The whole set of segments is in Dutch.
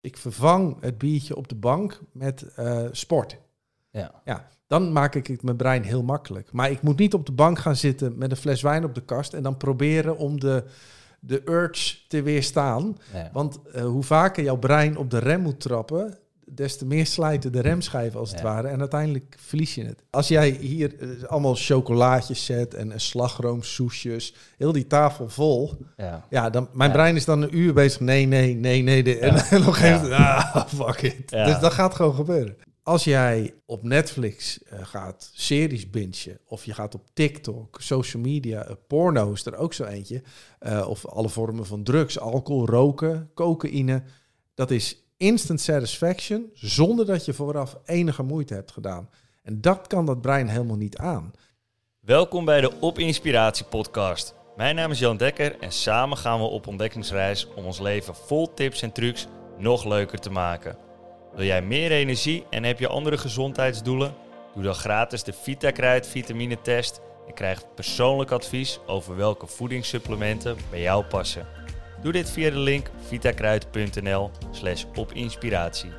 Ik vervang het biertje op de bank met eh, sport. Ja. Ja, dan maak ik het mijn brein heel makkelijk. Maar ik moet niet op de bank gaan zitten met een fles wijn op de kast en dan proberen om de, de urge te weerstaan. Ja. Want eh, hoe vaker jouw brein op de rem moet trappen, des te meer slijten de remschijven als het Ja. ware. En uiteindelijk verlies je het. Als jij hier eh, allemaal chocolaatjes zet en, en slagroomsoesjes, heel die tafel vol. ja. Ja, dan, mijn Ja. brein is dan een uur bezig. Nee, nee, nee, nee. De, en, en nog Ja. even, ah, fuck it. Dus dat gaat gewoon gebeuren. Als jij op Netflix eh, gaat series bingen, of je gaat op TikTok, social media, eh, porno is er ook zo eentje, of alle vormen van drugs, alcohol, roken, cocaïne, dat is instant satisfaction zonder dat je vooraf enige moeite hebt gedaan. En dat kan dat brein helemaal niet aan. Welkom bij de Op Inspiratie podcast. Mijn naam is Jan Dekker en samen gaan we op ontdekkingsreis om ons leven vol tips en trucs nog leuker te maken. Wil jij meer energie en heb je andere gezondheidsdoelen? Doe dan gratis de VitaKruid vitamine test en krijg persoonlijk advies over welke voedingssupplementen bij jou passen. Doe dit via de link vitakruid.nl slash opinspiratie.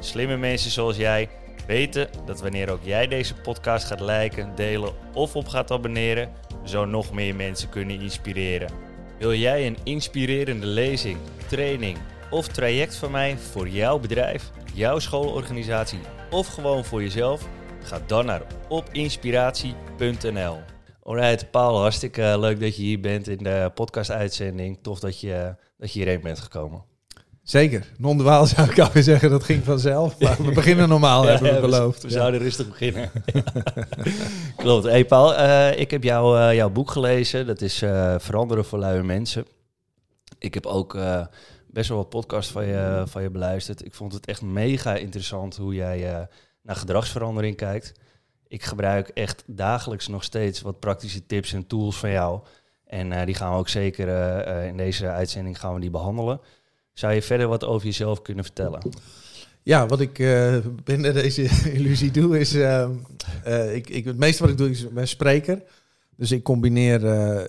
Slimme mensen zoals jij weten dat wanneer ook jij deze podcast gaat liken, delen of op gaat abonneren, zo nog meer mensen kunnen inspireren. Wil jij een inspirerende lezing, training of traject van mij voor jouw bedrijf, jouw schoolorganisatie of gewoon voor jezelf? Ga dan naar opinspiratie.nl. Alright, Paul, hartstikke eh, leuk dat je hier bent in de podcast-uitzending. Tof dat je, dat je hierheen bent gekomen. Zeker. Non-duaal zou ik alweer zeggen, dat ging vanzelf. Maar we beginnen normaal, hebben we Ja, beloofd. We Ja. zouden rustig beginnen. Klopt. Hey Paul, eh, ik heb jou, eh, jouw boek gelezen. Dat is Veranderen voor luie mensen. Ik heb ook best wel wat podcasts van je, van je beluisterd. Ik vond het echt mega interessant hoe jij naar gedragsverandering kijkt. Ik gebruik echt dagelijks nog steeds wat praktische tips en tools van jou. En eh, die gaan we ook zeker eh, eh, in deze uitzending gaan we die behandelen. Zou je verder wat over jezelf kunnen vertellen? Ja, wat ik binnen deze illusie doe is... ik, ik, het meeste wat ik doe is ben spreker. Dus ik combineer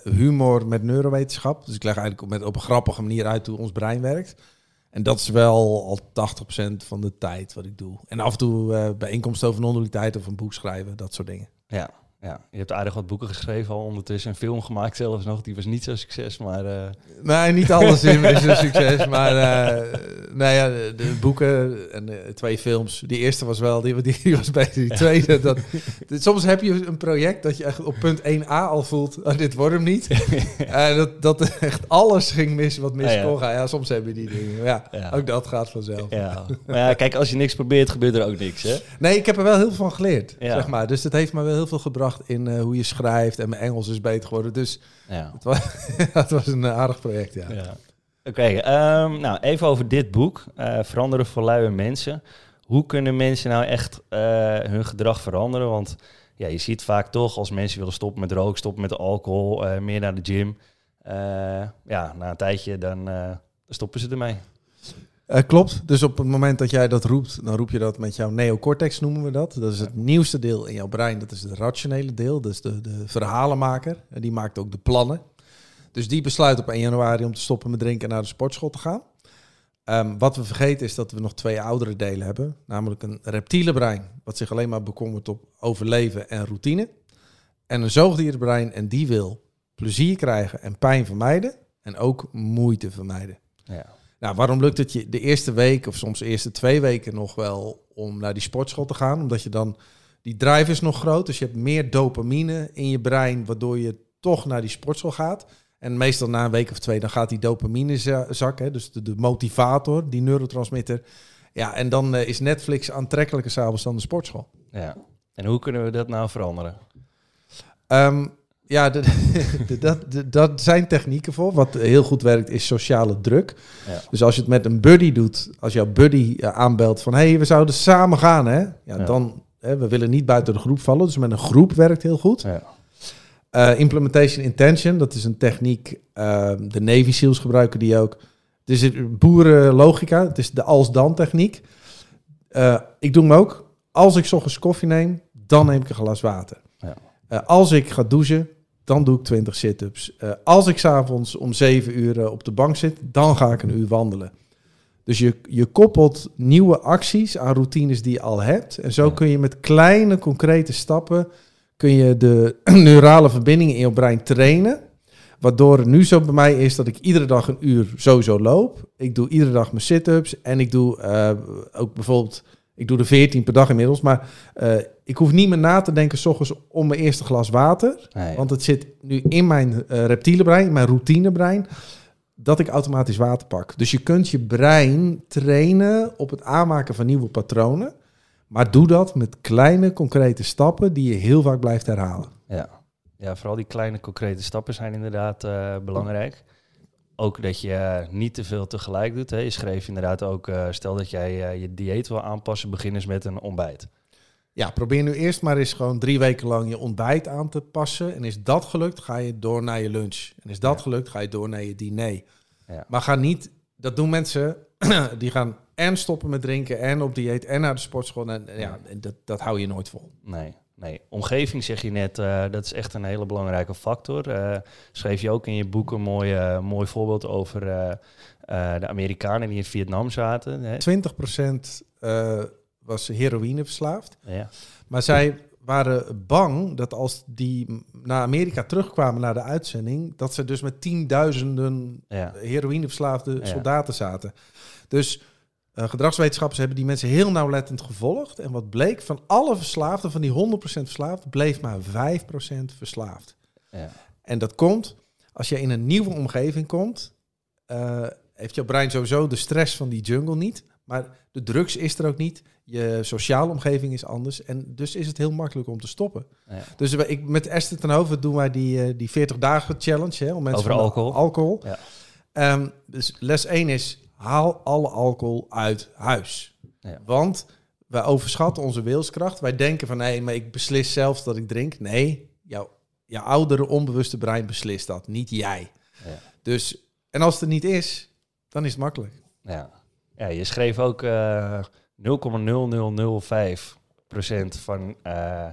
humor met neurowetenschap. Dus ik leg eigenlijk met, op een grappige manier uit hoe ons brein werkt. En dat is wel al 80% van de tijd wat ik doe. En af en toe eh bijeenkomsten over non-dualiteit of een boek schrijven, dat soort dingen. Ja, ja, je hebt aardig wat boeken geschreven al ondertussen. Een film gemaakt zelfs nog. Die was niet zo succes, maar... eh, Nee, niet alles is een succes. Maar eh nou ja, de, de boeken en de twee films. Die eerste was wel, die, die, was beter. Die tweede, dat, soms heb je een project dat je echt op punt 1a al voelt, oh, dit wordt hem niet. En dat, dat echt alles ging mis wat mis Ah, ja. kon gaan. Ja, soms heb je die dingen. Ja, Ja. ook dat gaat vanzelf. ja. maar ja, kijk, als je niks probeert, gebeurt er ook niks, hè? Nee, ik heb er wel heel veel van geleerd, zeg maar. Dus dat heeft me wel heel veel gebracht in eh, hoe je schrijft. En mijn Engels is beter geworden. Dus Ja. het was, het was een eh, aardig project, ja. ja. Oké, ehm, nou even over dit boek. eh, veranderen voor luie mensen. Hoe kunnen mensen nou echt eh, hun gedrag veranderen? Want ja, je ziet vaak toch als mensen willen stoppen met roken, stoppen met alcohol, eh, meer naar de gym. eh, ja, na een tijdje dan eh, stoppen ze ermee. Eh, klopt. Dus op het moment dat jij dat roept, dan roep je dat met jouw neocortex, noemen we dat. Dat is het nieuwste deel in jouw brein. Dat is het rationele deel. Dat is de, de verhalenmaker. En die maakt ook de plannen. Dus die besluit op 1 januari om te stoppen met drinken en naar de sportschool te gaan. Ehm, wat we vergeten is dat we nog twee oudere delen hebben. Namelijk een reptiele brein, wat zich alleen maar bekommert op overleven en routine. En een zoogdierenbrein, en die wil plezier krijgen en pijn vermijden. En ook moeite vermijden. Ja. Nou, waarom lukt het je de eerste week of soms de eerste twee weken nog wel om naar die sportschool te gaan? Omdat je dan, die drive is nog groot, dus je hebt meer dopamine in je brein, waardoor je toch naar die sportschool gaat. En meestal na een week of twee, dan gaat die dopamine za- zakken, dus de, de motivator, die neurotransmitter. Ja, en dan eh, is Netflix aantrekkelijker s'avonds dan de sportschool. ja. En hoe kunnen we dat nou veranderen? Ehm, ja, dat, dat zijn technieken voor. Wat heel goed werkt is sociale druk. Ja. Dus als je het met een buddy doet, als jouw buddy eh, aanbelt van... hé, hey, we zouden samen gaan, hè? Ja, Ja. dan... Hè, we willen niet buiten de groep vallen, dus met een groep werkt heel goed. Ja. Eh, implementation intention, dat is een techniek. eh, de Navy SEALs gebruiken die ook. Het is het boerenlogica, het is de als-dan techniek. Eh, ik doe hem ook. Als ik 's ochtends koffie neem, dan neem ik een glas water. Ja. Als ik ga douchen, dan doe ik 20 sit-ups. Eh, als ik s'avonds om 7 uur eh, op de bank zit, dan ga ik een uur wandelen. Dus je, je koppelt nieuwe acties aan routines die je al hebt. En zo kun je met kleine, concrete stappen... kun je de neurale verbindingen in je brein trainen. Waardoor het nu zo bij mij is dat ik iedere dag een uur sowieso loop. Ik doe iedere dag mijn sit-ups. En ik doe eh, ook bijvoorbeeld... Ik doe er 14 per dag inmiddels. Maar ik hoef niet meer na te denken... s ochtends om mijn eerste glas water. Nee. Want het zit nu in mijn eh reptiele brein, in mijn routinebrein, dat ik automatisch water pak. Dus je kunt je brein trainen op het aanmaken van nieuwe patronen. Maar doe dat met kleine, concrete stappen die je heel vaak blijft herhalen. Ja. ja, vooral die kleine concrete stappen zijn inderdaad eh, belangrijk. Ook dat je eh, niet te veel tegelijk doet. Hè. Je schreef inderdaad ook, stel dat jij je dieet wil aanpassen, begin eens met een ontbijt. Ja, probeer nu eerst maar eens gewoon drie weken lang je ontbijt aan te passen. En is dat gelukt, ga je door naar je lunch. En is dat Ja. gelukt, ga je door naar je diner. Ja. Maar ga niet, dat doen mensen, die gaan en stoppen met drinken en op dieet en naar de sportschool. En ja, en dat, dat hou je nooit vol. Nee, nee. Omgeving zeg je net, eh, dat is echt een hele belangrijke factor. Eh, schreef je ook in je boek een mooi, eh, mooi voorbeeld over de Amerikanen die in Vietnam zaten. Hè? 20% eh, was heroïne verslaafd. Ja, Maar zij waren bang dat als die naar Amerika terugkwamen naar de uitzending, dat ze dus met tienduizenden ja, heroïneverslaafde soldaten zaten. Dus eh, gedragswetenschappers hebben die mensen heel nauwlettend gevolgd. En wat bleek, van alle verslaafden, van die 100% verslaafd, bleef maar 5% verslaafd. ja. En dat komt als je in een nieuwe omgeving komt. eh, heeft jouw brein sowieso de stress van die jungle niet. Maar de drugs is er ook niet. Je sociale omgeving is anders. En dus is het heel makkelijk om te stoppen. ja. Dus ik, met Esther ten Hoven doen wij die, eh, die 40 dagen challenge. Hè, om mensen Over alcohol. alcohol. Ja. Ehm, dus les 1 is haal alle alcohol uit huis. Ja. Want wij overschatten onze wilskracht. Wij denken van nee, maar ik beslis zelf dat ik drink. Nee, jouw, jouw oudere onbewuste brein beslist dat, niet jij. Ja. Dus, en als het er niet is, dan is het makkelijk. Ja. ja, je schreef ook eh 0,0005% van eh,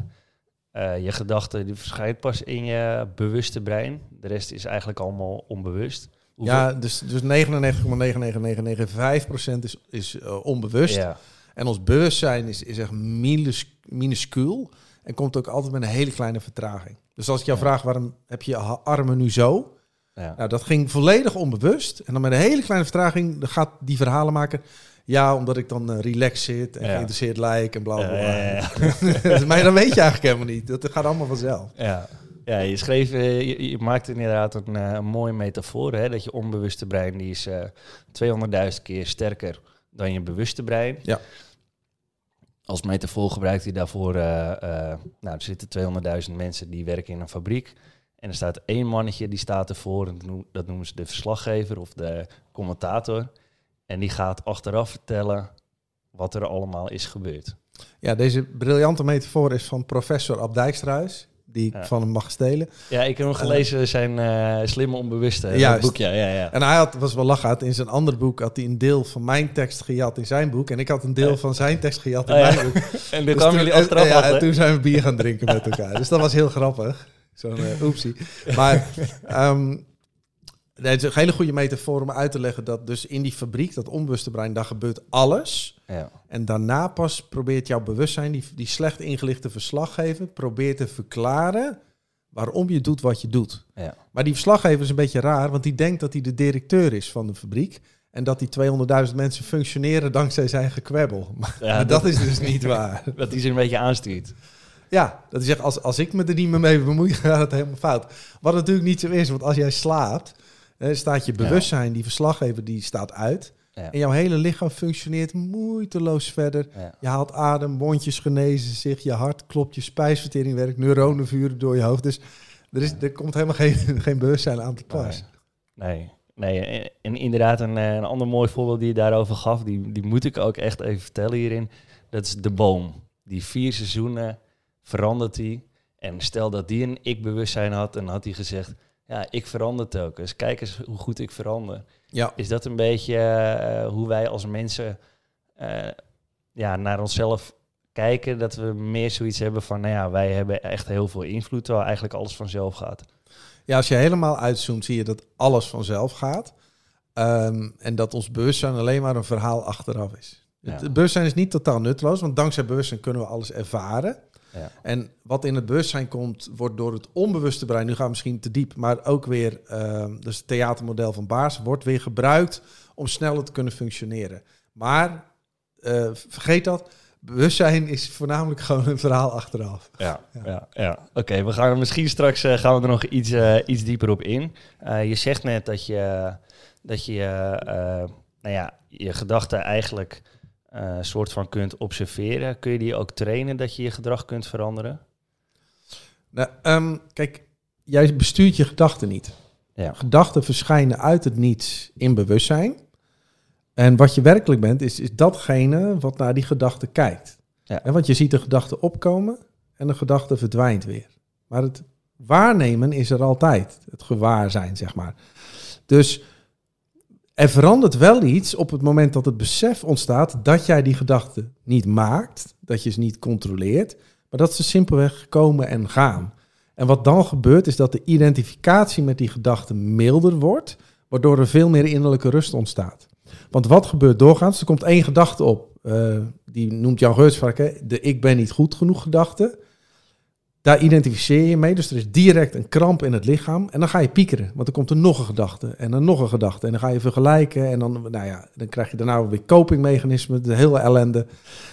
eh, je gedachten, die verschijnt pas in je bewuste brein. De rest is eigenlijk allemaal onbewust. Hoeveel- Ja, dus, dus 99,99995% is, is eh, onbewust. ja, En ons bewustzijn is, is echt minus, minuscuul. En komt ook altijd met een hele kleine vertraging. Dus als ik jou Ja. vraag, waarom heb je je armen nu zo? ja. Nou, dat ging volledig onbewust. En dan met een hele kleine vertraging gaat die verhalen maken. Ja, omdat ik dan eh, relaxed zit en Ja. geïnteresseerd lijk en bla bla. Ja, maar dat weet je eigenlijk helemaal niet. Dat gaat allemaal vanzelf. Ja, ja je schreef, eh, je, je maakte inderdaad een, eh, een mooie metafoor, hè, dat je onbewuste brein die is eh 200.000 keer sterker dan je bewuste brein. Ja. Als metafoor gebruikt hij daarvoor, nou, er zitten 200.000 mensen die werken in een fabriek. En er staat één mannetje, die staat ervoor, en dat noemen ze de verslaggever of de commentator. En die gaat achteraf vertellen wat er allemaal is gebeurd. Ja, deze briljante metafoor is van professor Ab Dijkstruis. Die ik Ja. van hem mag stelen. Ja, ik heb hem gelezen, zijn eh, slimme onbewuste dat Juist. boek. Ja, ja, ja. En hij had, was wel lachen, in zijn andere boek had hij een deel van mijn tekst gejat in zijn boek. En ik had een deel Ja. van zijn tekst gejat in Oh, ja. mijn boek. En dan Dus kwamen jullie achteraf ja, en toen zijn we bier gaan drinken met elkaar. Dus dat was heel grappig. Zo'n uh, oepsie. Maar ehm, nee, het is een hele goede metafoor om uit te leggen dat dus in die fabriek, dat onbewuste brein, daar gebeurt alles. Ja, En daarna pas probeert jouw bewustzijn, die, die slecht ingelichte verslaggever, probeert te verklaren waarom je doet wat je doet. ja, Maar die verslaggever is een beetje raar, want die denkt dat hij de directeur is van de fabriek. En dat die 200.000 mensen functioneren dankzij zijn gekwebbel. Maar, Ja, maar dat- dat is dus niet waar. dat hij ze een beetje aanstuurt. Ja, dat is echt, als, als ik me er niet meer mee bemoei, gaat het helemaal fout. Wat natuurlijk niet zo is, want als jij slaapt, hè, staat je bewustzijn, die verslaggever, die staat uit. Ja. En jouw hele lichaam functioneert moeiteloos verder. Ja. Je haalt adem, mondjes genezen zich, je hart klopt, je spijsvertering werkt, neuronen vuren door je hoofd. Dus er, is, er komt helemaal geen, geen bewustzijn aan te pas. Nee, nee. En, en inderdaad, een, eh, een ander mooi voorbeeld die je daarover gaf, die, die moet ik ook echt even vertellen hierin. Dat is de boom. Die vier seizoenen verandert hij. En stel dat die een ik-bewustzijn had, dan had hij gezegd, ja, ik verander telkens. Kijk eens hoe goed ik verander. Ja, Is dat een beetje eh, hoe wij als mensen eh, ja, naar onszelf kijken? Dat we meer zoiets hebben van, nou ja, wij hebben echt heel veel invloed, terwijl eigenlijk alles vanzelf gaat. Ja, als je helemaal uitzoomt, zie je dat alles vanzelf gaat. Ehm, en dat ons bewustzijn alleen maar een verhaal achteraf is. Ja. Het bewustzijn is niet totaal nutteloos, want dankzij bewustzijn kunnen we alles ervaren. Ja. En wat in het bewustzijn komt, wordt door het onbewuste brein, nu gaan we misschien te diep, maar ook weer, ehm, dus het theatermodel van Baars, wordt weer gebruikt om sneller te kunnen functioneren. Maar eh, vergeet dat, bewustzijn is voornamelijk gewoon een verhaal achteraf. Ja, Ja. ja. ja, Oké, we gaan er misschien straks eh, gaan we er nog iets, eh, iets dieper op in. Je zegt net dat je, dat je nou ja, je gedachten eigenlijk eh soort van kunt observeren. Kun je die ook trainen dat je je gedrag kunt veranderen? Nou, ehm, kijk, jij bestuurt je gedachten niet. Ja. Gedachten verschijnen uit het niets in bewustzijn. En wat je werkelijk bent, is, is datgene wat naar die gedachte kijkt. Ja. En want je ziet een gedachte opkomen en een gedachte verdwijnt weer. Maar het waarnemen is er altijd. Het gewaarzijn, zeg maar. Dus er verandert wel iets op het moment dat het besef ontstaat dat jij die gedachte niet maakt, dat je ze niet controleert, maar dat ze simpelweg komen en gaan. En wat dan gebeurt is dat de identificatie met die gedachte milder wordt, waardoor er veel meer innerlijke rust ontstaat. Want wat gebeurt doorgaans? Er komt één gedachte op. eh, die noemt Jan Geurts vaak de ik ben niet goed genoeg gedachte. Daar identificeer je mee. Dus er is direct een kramp in het lichaam. En dan ga je piekeren. Want dan komt er nog een gedachte. En dan nog een gedachte. En dan ga je vergelijken. En dan, nou ja, dan krijg je daarna weer copingmechanismen. De hele ellende.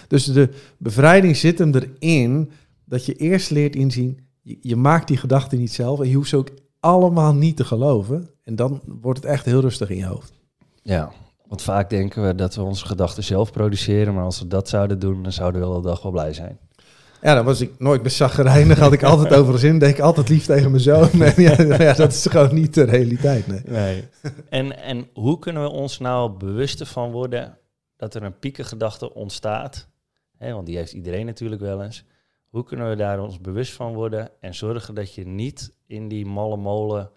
Dus de bevrijding zit hem erin dat je eerst leert inzien. Je, je maakt die gedachten niet zelf. En je hoeft ze ook allemaal niet te geloven. En dan wordt het echt heel rustig in je hoofd. Ja, want vaak denken we dat we onze gedachten zelf produceren. Maar als we dat zouden doen, dan zouden we wel de dag wel blij zijn. Ja, dan was ik nooit meer zaggerijnig. Had ik altijd over zin. Deed ik altijd lief tegen mijn zoon. En ja, ja, dat is gewoon niet de realiteit. Nee. Nee. en, en hoe kunnen we ons nou bewuster van worden dat er een piekengedachte ontstaat? Hè, want die heeft iedereen natuurlijk wel eens. Hoe kunnen we daar ons bewust van worden en zorgen dat je niet in die malle molen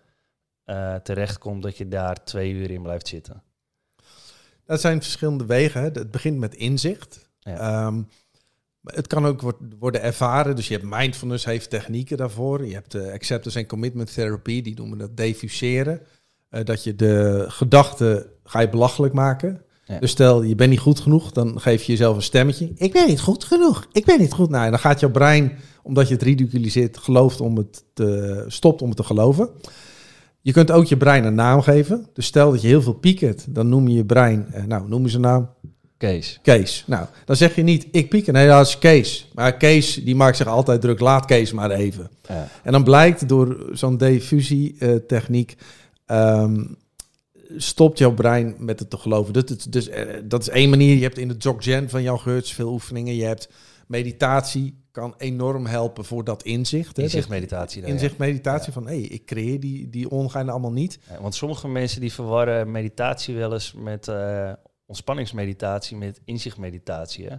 eh, terechtkomt, dat je daar twee uur in blijft zitten? Dat zijn verschillende wegen. Hè. Het begint met inzicht. Ja. Ehm, het kan ook word- worden ervaren. Dus je hebt mindfulness, heeft technieken daarvoor. Je hebt de acceptance en commitment therapy, die noemen dat diffuseren. Eh, dat je de gedachten ga je belachelijk maken. Ja. Dus stel, je bent niet goed genoeg, dan geef je jezelf een stemmetje. Ik ben niet goed genoeg. Ik ben niet goed. Nou, en dan gaat jouw brein, omdat je het ridiculiseert, gelooft om het te, stopt om het te geloven. Je kunt ook je brein een naam geven. Dus stel dat je heel veel piekert, dan noem je je brein, eh, nou, noem je zijn naam. Kees. Kees. Nou, dan zeg je niet, ik pieker. Nee, dat is Kees. Maar Kees, die maakt zich altijd druk. Laat Kees maar even. Ja. En dan blijkt door zo'n diffusietechniek... ehm stopt jouw brein met het te geloven. Dat, is- dus, eh, dat is één manier. Je hebt in de Dzogchen van Jan Geurts veel oefeningen. Je hebt meditatie, kan enorm helpen voor dat inzicht. hè. Inzichtmeditatie. dan, ja. Inzicht meditatie van, hé, ik creëer die, die allemaal niet. Ja, want sommige mensen die verwarren meditatie wel eens met eh, ontspanningsmeditatie met inzichtmeditatie. Hè?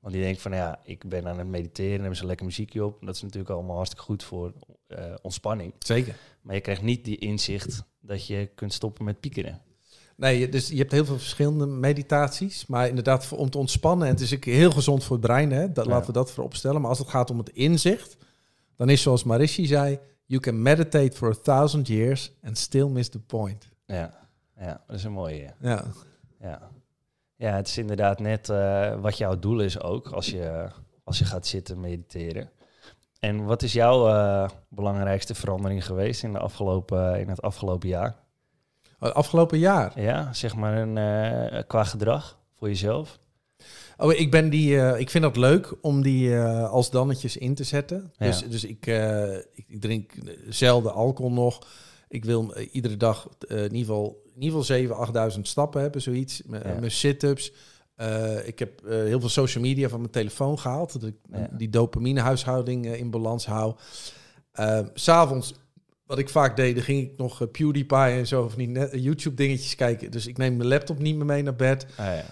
Want die denken van ja, ik ben aan het mediteren, en hebben ze lekker muziekje op. Dat is natuurlijk allemaal hartstikke goed voor eh, ontspanning. Zeker. Maar je krijgt niet die inzicht dat je kunt stoppen met piekeren. Nee, dus je hebt heel veel verschillende meditaties. Maar inderdaad, om te ontspannen. En het is ook heel gezond voor het brein. Hè? Dat, Ja. Laten we dat voorop stellen. Maar als het gaat om het inzicht. Dan is zoals Marishi zei. You can meditate for a thousand years and still miss the point. Ja, ja dat is een mooie. Ja. Ja, ja het is inderdaad net eh, wat jouw doel is ook als je, als je gaat zitten mediteren. En wat is jouw eh, belangrijkste verandering geweest in, de afgelopen, in het afgelopen jaar? Het afgelopen jaar. Ja, zeg maar een, eh, qua gedrag voor jezelf. Oh, ik ben die. ik vind dat leuk om die eh, als dannetjes in te zetten. Ja. Dus, dus ik, ik, ik drink zelden alcohol nog. Ik wil eh, iedere dag eh, in ieder geval, in ieder geval 7, 8000 stappen hebben, zoiets. M- Ja. Mijn sit-ups. Eh, ik heb heel veel social media van mijn telefoon gehaald. Dat ik Ja. die dopaminehuishouding eh, in balans hou. S S'avonds, wat ik vaak deed, dan ging ik nog PewDiePie en zo, of niet, YouTube dingetjes kijken. Dus ik neem mijn laptop niet meer mee naar bed. Ah, ja.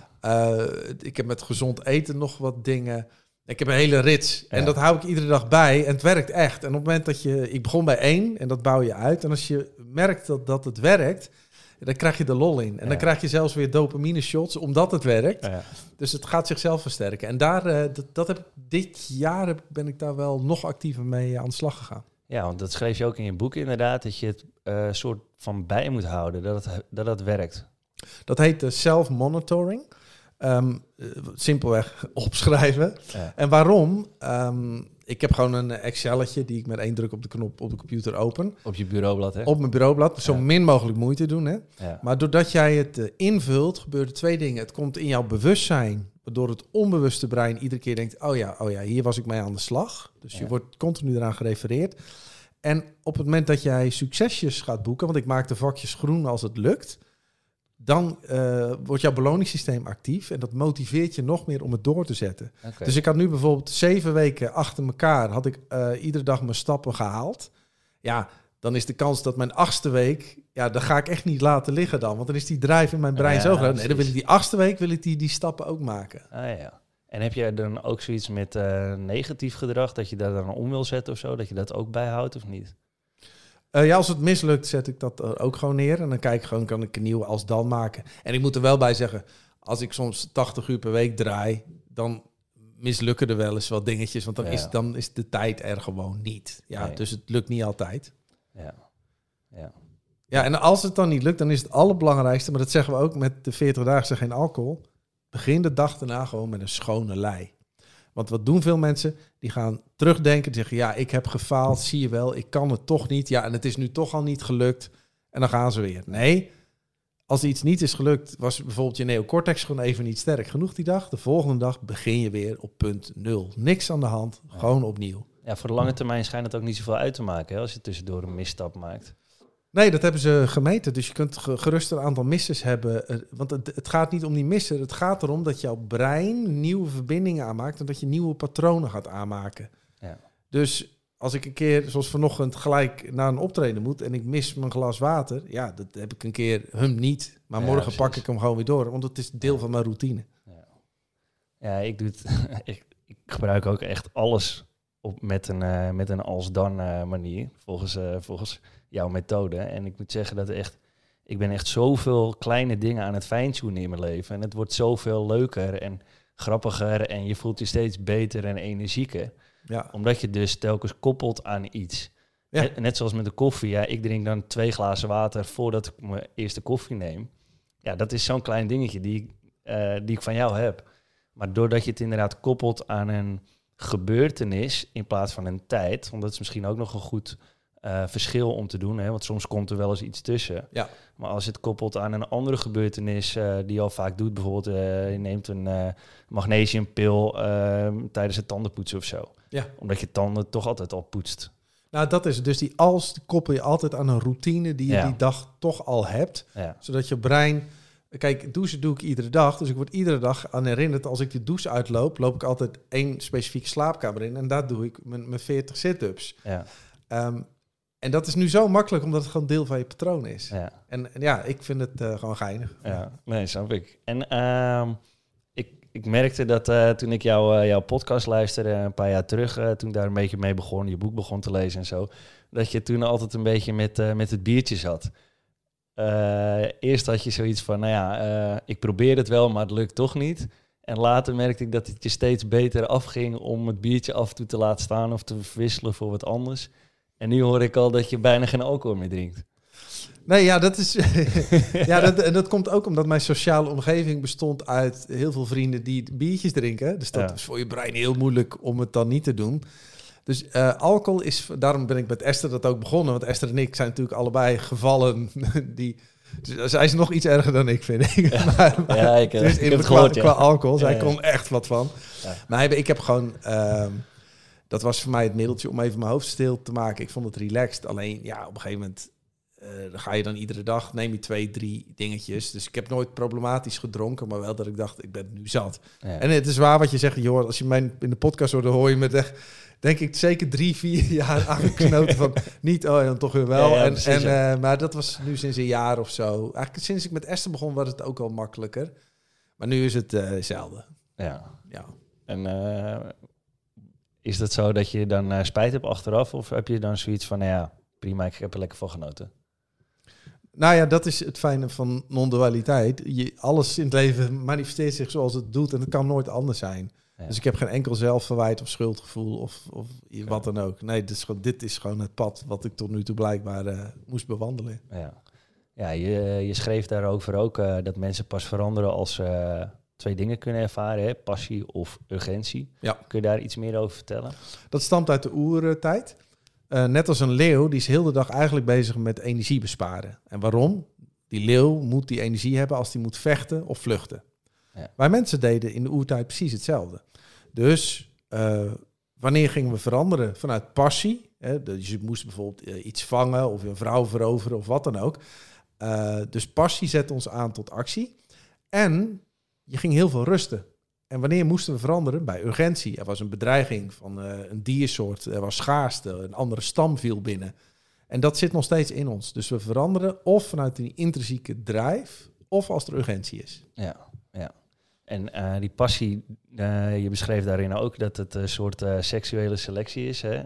Ik heb met gezond eten nog wat dingen. Ik heb een hele rits. En Ja. dat hou ik iedere dag bij. En het werkt echt. En op het moment dat je... Ik begon bij één en dat bouw je uit. En als je merkt dat, dat het werkt, dan krijg je de lol in. En Ja. dan krijg je zelfs weer dopamine shots, omdat het werkt. Ja. Dus het gaat zichzelf versterken. En daar, eh, dat, dat heb ik dit jaar ben ik daar wel nog actiever mee aan de slag gegaan. ja, want dat schreef je ook in je boek inderdaad, dat je het eh, soort van bij moet houden, dat het, dat het werkt. Dat heet uh, self-monitoring. Um, simpelweg opschrijven. Ja. En waarom? Ehm, ik heb gewoon een Excelletje die ik met één druk op de knop op de computer open. Op je bureaublad, hè? Op mijn bureaublad. Zo Ja. min mogelijk moeite doen, hè? Ja. Maar doordat jij het eh, invult, gebeuren twee dingen. Het komt in jouw bewustzijn, waardoor het onbewuste brein iedere keer denkt: oh ja, oh ja, hier was ik mee aan de slag. Dus je wordt continu eraan gerefereerd. En op het moment dat jij succesjes gaat boeken, want ik maak de vakjes groen als het lukt, dan eh, wordt jouw beloningssysteem actief en dat motiveert je nog meer om het door te zetten. Dus ik had nu bijvoorbeeld zeven weken achter elkaar, had ik eh, iedere dag mijn stappen gehaald. Ja, dan is de kans dat mijn achtste week, ja, dan ga ik echt niet laten liggen dan. Want dan is die drive in mijn brein Ja, zo groot. Nee, dan wil ik die achtste week, wil ik die, die stappen ook maken. Ah, ja. En heb jij dan ook zoiets met eh, negatief gedrag, dat je daar dan om wil zetten of zo, dat je dat ook bijhoudt of niet? Eh, ja, als het mislukt, zet ik dat er ook gewoon neer. En dan kijk ik gewoon, kan ik een nieuwe als dan maken. En ik moet er wel bij zeggen, als ik soms 80 uur per week draai, dan mislukken er wel eens wat dingetjes. Want dan, Ja. is, dan is de tijd er gewoon niet. Ja, Nee. dus het lukt niet altijd. Ja. Ja. Ja, en als het dan niet lukt, dan is het allerbelangrijkste, maar dat zeggen we ook met de 40 dagen geen alcohol. Begin de dag daarna gewoon met een schone lei. Want wat doen veel mensen? Die gaan terugdenken, die zeggen, ja, ik heb gefaald, zie je wel, ik kan het toch niet. Ja, en het is nu toch al niet gelukt. En dan gaan ze weer. Nee, als iets niet is gelukt, was bijvoorbeeld je neocortex gewoon even niet sterk genoeg die dag. De volgende dag begin je weer op punt nul. Niks aan de hand, gewoon opnieuw. ja, voor de lange termijn schijnt het ook niet zoveel uit te maken hè, als je tussendoor een misstap maakt. Nee, dat hebben ze gemeten. Dus je kunt ge- gerust een aantal missers hebben. Eh, Want het, het gaat niet om die misser. Het gaat erom dat jouw brein nieuwe verbindingen aanmaakt en dat je nieuwe patronen gaat aanmaken. Ja. Dus als ik een keer, zoals vanochtend, gelijk naar een optreden moet en ik mis mijn glas water, ja, dat heb ik een keer hem niet. Maar Ja, morgen precies. pak ik hem gewoon weer door, want het is deel van mijn routine. Ja, ik, doe het, ik, ik gebruik ook echt alles op, met een, eh, met een als-dan eh, manier, volgens, eh, volgens jouw methode. En ik moet zeggen dat echt, ik ben echt zoveel kleine dingen aan het fine-tunen in mijn leven. En het wordt zoveel leuker en grappiger en je voelt je steeds beter en energieker. Ja, Omdat je dus telkens koppelt aan iets. Ja. Net, zoals met de koffie. Ja, ik drink dan twee glazen water voordat ik mijn eerste koffie neem. Ja, dat is zo'n klein dingetje die, die ik van jou heb. Maar doordat je het inderdaad koppelt aan een gebeurtenis in plaats van een tijd, want dat is misschien ook nog een goed eh, verschil om te doen, hè, want soms komt er wel eens iets tussen. Ja. Maar als het koppelt aan een andere gebeurtenis eh, die je al vaak doet, bijvoorbeeld eh, je neemt een magnesiumpil eh, tijdens het tandenpoetsen of zo. Ja. Omdat je tanden toch altijd al poetst. nou dat is het. Dus die als koppel je altijd aan een routine die je Ja. die dag toch al hebt. Ja, zodat je brein. Kijk, douchen doe ik iedere dag. Dus ik word iedere dag aan herinnerd. Als ik de douche uitloop, loop ik altijd één specifieke slaapkamer in. En daar doe ik mijn, mijn 40 sit-ups. ja, Ehm, en dat is nu zo makkelijk, omdat het gewoon deel van je patroon is. ja. En, en ja, ik vind het eh, gewoon geinig. Ja, nee, snap ik. En ehm, ik, ik merkte dat eh, toen ik jou, eh, jouw podcast luisterde een paar jaar terug, toen ik daar een beetje mee begon, je boek begon te lezen en zo, dat je toen altijd een beetje met, met het biertje zat. Eh, eerst had je zoiets van, nou ja, eh, ik probeer het wel, maar het lukt toch niet. En later merkte ik dat het je steeds beter afging om het biertje af en toe te laten staan of te verwisselen voor wat anders. En nu hoor ik al dat je bijna geen alcohol meer drinkt. Nee, ja, dat is. ja, dat, en dat komt ook omdat mijn sociale omgeving bestond uit heel veel vrienden die biertjes drinken. Dus dat Ja. is voor je brein heel moeilijk om het dan niet te doen. Dus eh, alcohol is. Daarom ben ik met Esther dat ook begonnen. Want Esther en ik zijn natuurlijk allebei gevallen die. dus Zij is nog iets erger dan ik, vind ik. maar, maar- Ja, ik, eh, dus ik in heb het qua, gehoord, ja. qua alcohol. Zij Ja, ja. kon echt wat van. Ja. Maar ik heb gewoon... ehm, dat was voor mij het middeltje om even mijn hoofd stil te maken. Ik vond het relaxed. Alleen, ja, op een gegeven moment... eh, ga je dan iedere dag, neem je twee, drie dingetjes. Dus ik heb nooit problematisch gedronken, maar wel dat ik dacht, ik ben nu zat. Ja. En het is waar wat je zegt, joh, als je mij in de podcast hoort, dan hoor je met echt, denk ik, zeker drie, vier jaar aangeknoten van niet, oh, en dan toch weer wel. Ja, ja, en, precies, en, ja. eh, maar dat was nu sinds een jaar of zo. Eigenlijk sinds ik met Esther begon, was het ook al makkelijker. Maar nu is het eh zelden. ja. Ja. En eh, is dat zo dat je dan spijt hebt achteraf? Of heb je dan zoiets van, nou ja, prima, ik heb er lekker van genoten? Nou ja, dat is het fijne van non-dualiteit. Je, alles in het leven manifesteert zich zoals het doet en het kan nooit anders zijn. Dus ik heb geen enkel zelfverwijt of schuldgevoel of, of wat dan ook. Nee, dit is, gewoon, dit is gewoon het pad wat ik tot nu toe blijkbaar eh, moest bewandelen. Ja. ja, je, je schreef daarover ook uh, dat mensen pas veranderen als ze twee dingen kunnen ervaren, hè? passie of urgentie. Ja. Kun je daar iets meer over vertellen? Dat stamt uit de oertijd. Net als een leeuw, die is heel de dag eigenlijk bezig met energie besparen. En waarom? Die leeuw moet die energie hebben als die moet vechten of vluchten. Ja. Wij mensen deden in de oertijd precies hetzelfde. Dus uh, wanneer gingen we veranderen? Vanuit passie. Hè? Je moest bijvoorbeeld uh, iets vangen of een vrouw veroveren of wat dan ook. Uh, dus passie zette ons aan tot actie. En je ging heel veel rusten. En wanneer moesten we veranderen? Bij urgentie. Er was een bedreiging van een diersoort. Er was schaarste. Een andere stam viel binnen. En dat zit nog steeds in ons. Dus we veranderen of vanuit die intrinsieke drijf, of als er urgentie is. Ja. En uh, die passie, uh, je beschreef daarin ook dat het een soort uh, seksuele selectie is. Hè?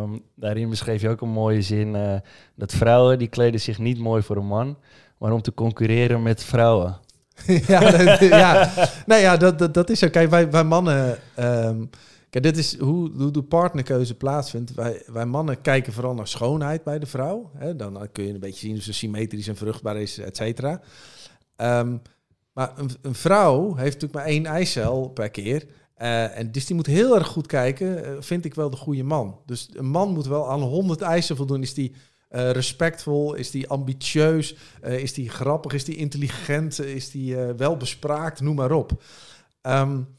Um, daarin beschreef je ook een mooie zin dat vrouwen die kleden zich niet mooi voor een man, maar om te concurreren met vrouwen. ja, dat, ja. Nou ja, dat, dat, is zo. Kijk, wij, wij mannen. Um, Kijk, dit is hoe, hoe de partnerkeuze plaatsvindt. Wij, wij mannen kijken vooral naar schoonheid bij de vrouw. Hè? Dan kun je een beetje zien of ze symmetrisch en vruchtbaar is, et cetera. Um, maar een, een, vrouw heeft natuurlijk maar één eicel per keer. Uh, en dus die moet heel erg goed kijken, uh, vind ik wel de goede man. Dus een man moet wel aan 100 eisen voldoen. Is die uh, respectvol? Is die ambitieus? is die grappig? Is die intelligent? Is die welbespraakt? Noem maar op. Um,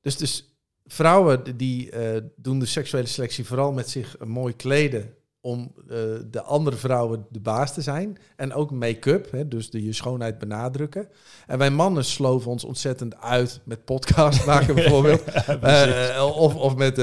dus, dus vrouwen die doen de seksuele selectie vooral met zich mooi kleden om uh, de andere vrouwen de baas te zijn. En ook make-up, dus de je schoonheid benadrukken. En wij mannen sloven ons ontzettend uit met podcast maken bijvoorbeeld. uh, of of met,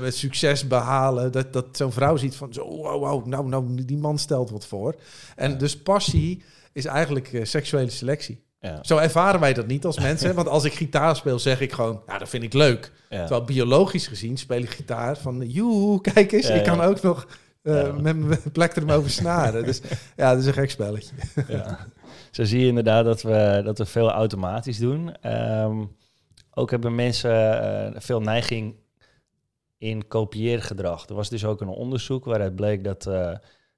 met succes behalen. Dat, dat zo'n vrouw ziet van, zo, wow, wow, nou, nou, die man stelt wat voor. En ja. dus passie is eigenlijk seksuele selectie. Ja. Zo ervaren wij dat niet als mensen. Want als ik gitaar speel, zeg ik gewoon, ja, dat vind ik leuk. Terwijl biologisch gezien speel ik gitaar van, joe, kijk eens, ik kan ook nog uh, met mijn plektrum over snaren. dus ja, dat is een gek spelletje. Zo zie je inderdaad dat we, dat we veel automatisch doen. Um, ook hebben mensen uh, veel neiging in kopieergedrag. Er was dus ook een onderzoek waaruit bleek dat, uh,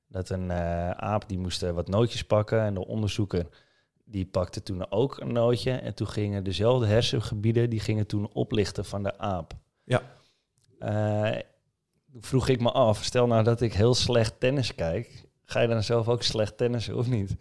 dat een aap die moest wat nootjes pakken en de onderzoeker die pakte toen ook een nootje. En toen gingen dezelfde hersengebieden, die gingen toen oplichten van de aap. Ja. Vroeg ik me af, stel nou dat ik heel slecht tennis kijk. Ga je dan zelf ook slecht tennissen of niet?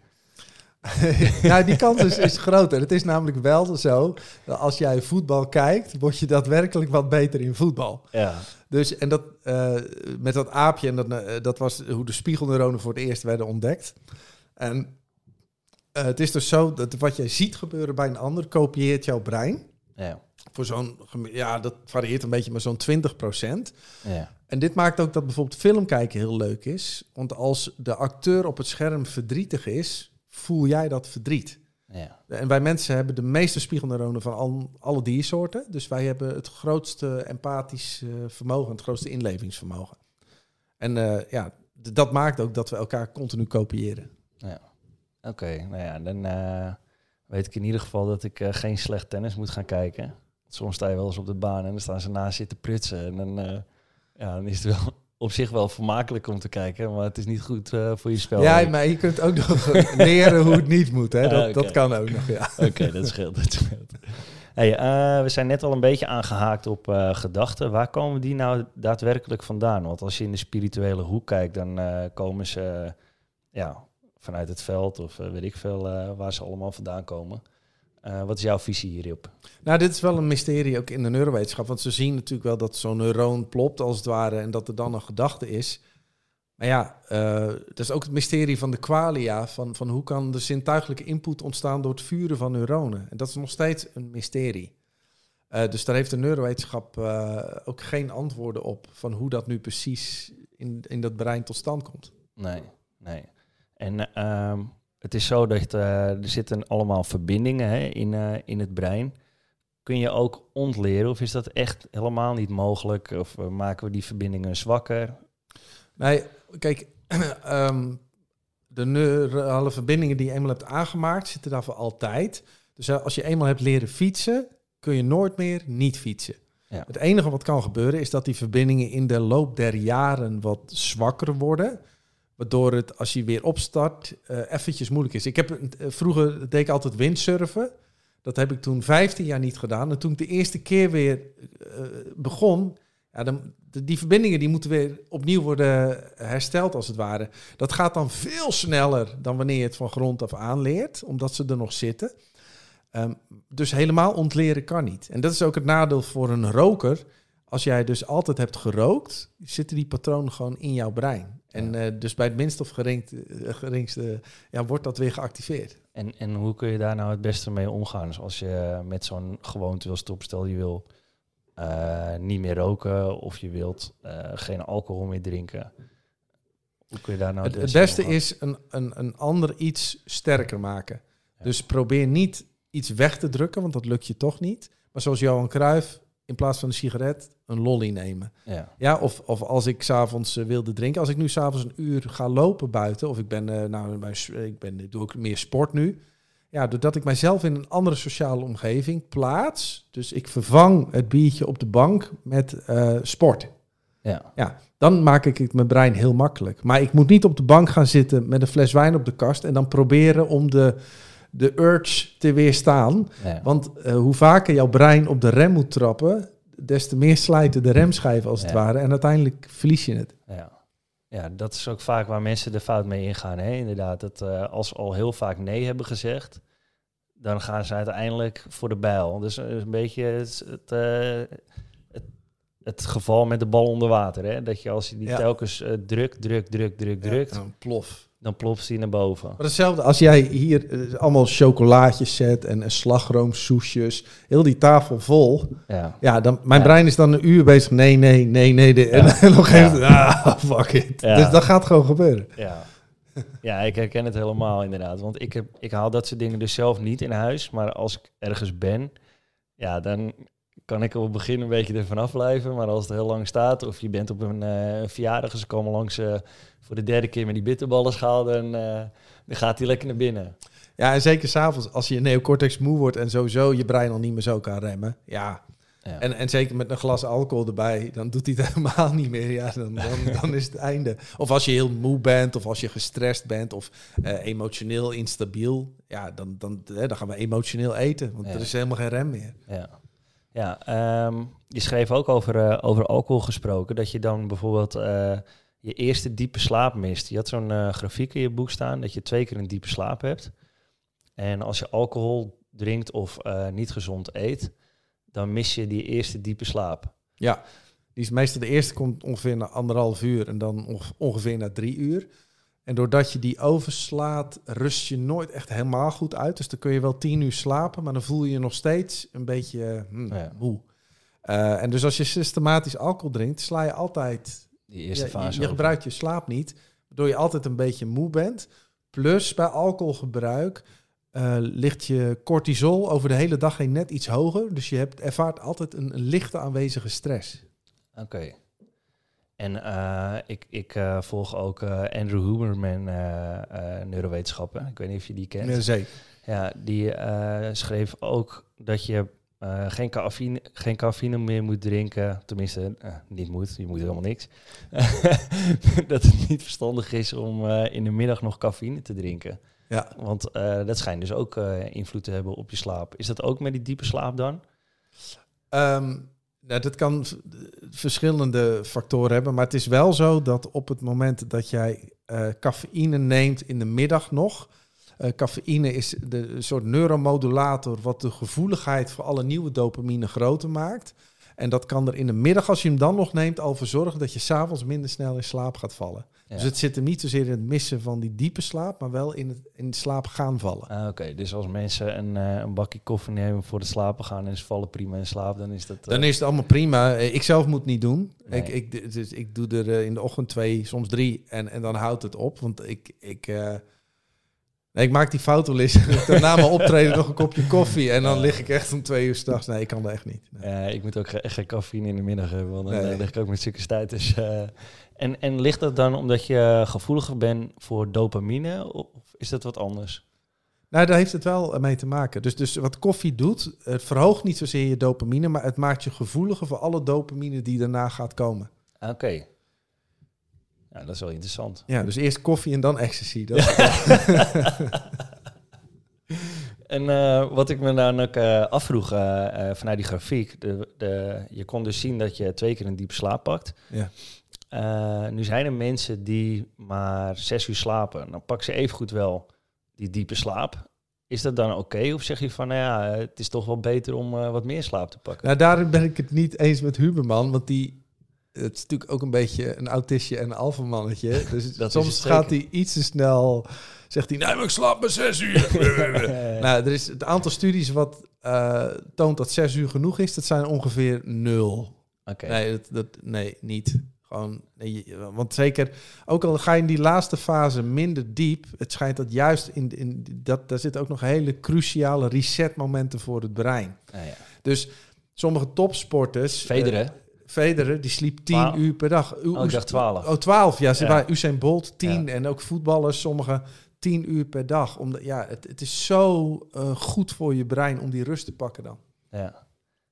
ja, die kans is, is groter. Het is namelijk wel zo dat als jij voetbal kijkt, word je daadwerkelijk wat beter in voetbal. Ja. Dus en dat uh, met dat aapje, en dat, uh, dat was hoe de spiegelneuronen voor het eerst werden ontdekt. En uh, het is dus zo dat wat jij ziet gebeuren bij een ander, kopieert jouw brein. Ja. Voor zo'n, ja, dat varieert een beetje, maar zo'n 20 procent. Ja. En dit maakt ook dat bijvoorbeeld film kijken heel leuk is. Want als de acteur op het scherm verdrietig is, voel jij dat verdriet. Ja. En wij mensen hebben de meeste spiegelneuronen van al, alle diersoorten. Dus wij hebben het grootste empathisch uh, vermogen, het grootste inlevingsvermogen. En uh, ja, dat maakt ook dat we elkaar continu kopiëren. Ja. Oké, okay, nou ja, dan uh, weet ik in ieder geval dat ik uh, geen slecht tennis moet gaan kijken. Soms sta je wel eens op de baan en dan staan ze naast zitten prutsen. En dan, ja, dan is het wel op zich wel vermakelijk om te kijken, maar het is niet goed voor je spel. Ja, maar je kunt ook nog leren hoe het niet moet. Hè? Dat, okay. dat kan ook nog, ja. Oké, okay, dat scheelt. Dat scheelt. Hey, we zijn net al een beetje aangehaakt op gedachten. Waar komen die nou daadwerkelijk vandaan? Want als je in de spirituele hoek kijkt, dan komen ze ja, vanuit het veld of weet ik veel waar ze allemaal vandaan komen. Uh, wat is jouw visie hierop? Nou, dit is wel een mysterie ook in de neurowetenschap. Want ze zien natuurlijk wel dat zo'n neuron plopt als het ware en dat er dan een gedachte is. Maar ja, dat is ook het mysterie van de qualia. Van, van hoe kan de zintuigelijke input ontstaan door het vuren van neuronen? En dat is nog steeds een mysterie. dus daar heeft de neurowetenschap ook geen antwoorden op van hoe dat nu precies in, in dat brein tot stand komt. Nee, nee. En uh, het is zo dat uh, er zitten allemaal verbindingen hè, in, uh, in het brein. Kun je ook ontleren of is dat echt helemaal niet mogelijk? Of uh, maken we die verbindingen zwakker? Nee, kijk, um, de neurale verbindingen die je eenmaal hebt aangemaakt, zitten daar voor altijd. Dus als je eenmaal hebt leren fietsen, kun je nooit meer niet fietsen. Ja. Het enige wat kan gebeuren is dat die verbindingen in de loop der jaren wat zwakker worden. Waardoor het, als je weer opstart, uh, eventjes moeilijk is. Ik heb uh, vroeger deed ik altijd windsurfen. Dat heb ik toen 15 jaar niet gedaan. En toen ik de eerste keer weer uh, begon, ja, dan, die verbindingen die moeten weer opnieuw worden hersteld, als het ware. Dat gaat dan veel sneller dan wanneer je het van grond af aan leert, omdat ze er nog zitten. Um, dus helemaal ontleren kan niet. En dat is ook het nadeel voor een roker. Als jij dus altijd hebt gerookt, zitten die patronen gewoon in jouw brein. En ja. uh, dus bij het minst of geringste, geringste ja, wordt dat weer geactiveerd. En, en hoe kun je daar nou het beste mee omgaan? Dus als je met zo'n gewoonte wil stoppen, stel je wil uh, niet meer roken of je wilt uh, geen alcohol meer drinken. Hoe kun je daar nou het, het beste is een, een, een ander iets sterker maken. Ja. Dus probeer niet iets weg te drukken, want dat lukt je toch niet. Maar zoals Johan Cruijff, in plaats van een sigaret, een lolly nemen. Ja. Ja, of, of als ik s'avonds uh, wilde drinken, als ik nu s'avonds een uur ga lopen buiten, of ik ben, uh, nou, ik ben, ik doe ook meer sport nu. Ja, doordat ik mijzelf in een andere sociale omgeving plaats, dus ik vervang het biertje op de bank met uh, sport. Ja. ja, dan maak ik het mijn brein heel makkelijk. Maar ik moet niet op de bank gaan zitten met een fles wijn op de kast en dan proberen om de, de urge te weerstaan. Ja. Want uh, hoe vaker jouw brein op de rem moet trappen, des te meer slijten de remschijven als het Ja. ware. En uiteindelijk verlies je het. Ja. ja, dat is ook vaak waar mensen de fout mee ingaan. Hè? Inderdaad, dat uh, als ze al heel vaak nee hebben gezegd, dan gaan ze uiteindelijk voor de bijl. Dus uh, een beetje het, het, uh, het, het, geval met de bal onder water. Hè? Dat je als je die Ja. telkens uh, drukt, drukt, drukt, drukt, drukt, Ja, een plof. Dan ploft die naar boven. Maar hetzelfde als jij hier eh, allemaal chocolaatjes zet en, en slagroomsoesjes, heel die tafel vol. Ja, Ja, dan, mijn Ja. brein is dan een uur bezig. Nee, nee, nee, nee. De, en, Ja. en nog even, ah, fuck it. Dus dat gaat gewoon gebeuren. ja. ja, ik herken het helemaal inderdaad. Want ik, heb, ik haal dat soort dingen dus zelf niet in huis. Maar als ik ergens ben, ja, dan kan ik op het begin een beetje ervan afblijven. Maar als het heel lang staat, of je bent op een uh, verjaardag, ze komen langs uh, voor de derde keer met die bitterballen schaal, dan, uh, dan gaat hij lekker naar binnen. Ja, en zeker s'avonds als je neocortex moe wordt en sowieso je brein al niet meer zo kan remmen. Ja, Ja. En, en zeker met een glas alcohol erbij, dan doet hij het helemaal niet meer. Ja, dan, dan, dan is het einde. Of als je heel moe bent, of als je gestrest bent, of uh, emotioneel instabiel. Ja, dan, dan, hè, dan gaan we emotioneel eten, want Ja. er is helemaal geen rem meer. Ja, ja um, je schreef ook over, uh, over alcohol gesproken, dat je dan bijvoorbeeld uh, je eerste diepe slaap mist. Je had zo'n uh, grafiek in je boek staan, dat je twee keer een diepe slaap hebt. En als je alcohol drinkt of uh, niet gezond eet, dan mis je die eerste diepe slaap. Ja, die is meestal de eerste komt ongeveer na anderhalf uur en dan ongeveer na drie uur. En doordat je die overslaat, rust je nooit echt helemaal goed uit. Dus dan kun je wel tien uur slapen, maar dan voel je je nog steeds een beetje hm, Ja. moe. Uh, en dus als je systematisch alcohol drinkt, sla je altijd... Die eerste fase. je, gebruikt je slaap niet, waardoor je altijd een beetje moe bent. Plus bij alcoholgebruik uh, ligt je cortisol over de hele dag heen net iets hoger. Dus je hebt, ervaart altijd een, een lichte aanwezige stress. Oké. Okay. En uh, ik, ik uh, volg ook Andrew Huberman, neurowetenschappen. Ik weet niet of je die kent. Ja, zeker. Ja, die schreef ook dat je geen, cafeïne, geen cafeïne meer moet drinken. Tenminste, niet moet. Je moet helemaal niks. dat het niet verstandig is om in de middag nog cafeïne te drinken. Ja. Want dat schijnt dus ook invloed te hebben op je slaap. Is dat ook met die diepe slaap dan? Um, nou, dat kan verschillende factoren hebben. Maar het is wel zo dat op het moment dat jij cafeïne neemt in de middag nog. Cafeïne is de soort neuromodulator wat de gevoeligheid voor alle nieuwe dopamine groter maakt. En dat kan er in de middag, als je hem dan nog neemt, al voor zorgen dat je s'avonds minder snel in slaap gaat vallen. Ja. Dus het zit er niet zozeer in het missen van die diepe slaap, maar wel in het in het slaap gaan vallen. Ah, Oké, okay. dus als mensen een, uh, een bakje koffie nemen voor het slapen gaan en ze vallen prima in slaap, dan is dat... Uh... Dan is het allemaal prima. Ik zelf moet het niet doen. Nee. Ik, ik, dus ik doe er uh, in de ochtend twee, soms drie en, en dan houdt het op. Want ik... ik uh, Nee, ik maak die fout wel eens. Na mijn optreden nog een kopje koffie. En dan lig ik echt om twee uur s'nachts. Nee, ik kan dat echt niet. Nee. Ik moet ook ge geen cafeïne in de middag hebben. Want dan nee. lig ik ook met suikerstijd. Dus, uh, en, en ligt dat dan omdat je gevoeliger bent voor dopamine? Of is dat wat anders? Nou, daar heeft het wel mee te maken. Dus, dus wat koffie doet, het verhoogt niet zozeer je dopamine... maar het maakt je gevoeliger voor alle dopamine die daarna gaat komen. Oké. Okay. Ja, dat is wel interessant. Ja, dus eerst koffie en dan ecstasy. Dat En uh, wat ik me dan ook uh, afvroeg uh, vanuit die grafiek, de, de, je kon dus zien dat je twee keer een diepe slaap pakt. Ja. nu zijn er mensen die maar zes uur slapen. Dan pakken ze evengoed wel die diepe slaap. Is dat dan oké? Of zeg je van, nou ja, het is toch wel beter om wat meer slaap te pakken? Nou, daarin ben ik het niet eens met Huberman, want die, het is natuurlijk ook een beetje een autistje en een alfamannetje. Dus dat soms gaat hij iets te snel zegt hij, nee, maar ik slaap maar zes uur. nou, er is het aantal studies wat uh, toont dat zes uur genoeg is, dat zijn ongeveer nul. Oké. Nee, dat, dat, nee, niet. Gewoon, nee, want zeker, ook al ga je in die laatste fase minder diep, het schijnt dat juist in, in dat, daar zitten ook nog hele cruciale resetmomenten voor het brein. Ah, ja. Dus sommige topsporters. Federer. Federer, die sliep 10 uur per dag. U, oh, ik dacht 12. Oh, 12. Ja, ze ja. waren Usain Bolt 10 ja. en ook voetballers, sommige 10 uur per dag. Omdat, ja, het, het is zo uh, goed voor je brein om die rust te pakken dan. Ja.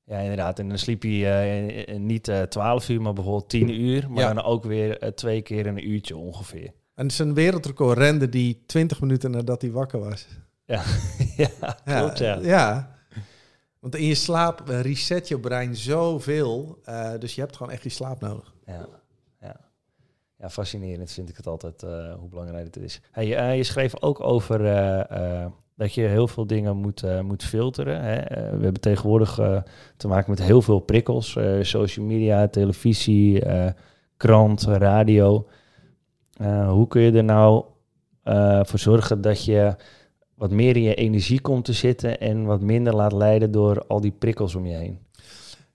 Ja, inderdaad. En dan sliep je uh, niet uh, 12 uur, maar bijvoorbeeld 10 uur. Maar ja. dan ook weer twee keer een uurtje ongeveer. En zijn wereldrecord rende die 20 minuten nadat hij wakker was. Ja, ja klopt ja. ja. Want in je slaap reset je brein zoveel. dus je hebt gewoon echt die slaap nodig. Ja ja, fascinerend vind ik het altijd uh, hoe belangrijk het is. Hey, uh, je schreef ook over uh, dat je heel veel dingen moet, moet filteren. Hè? we hebben tegenwoordig te maken met heel veel prikkels. social media, televisie, krant, radio. hoe kun je er nou voor zorgen dat je wat meer in je energie komt te zitten en wat minder laat leiden door al die prikkels om je heen?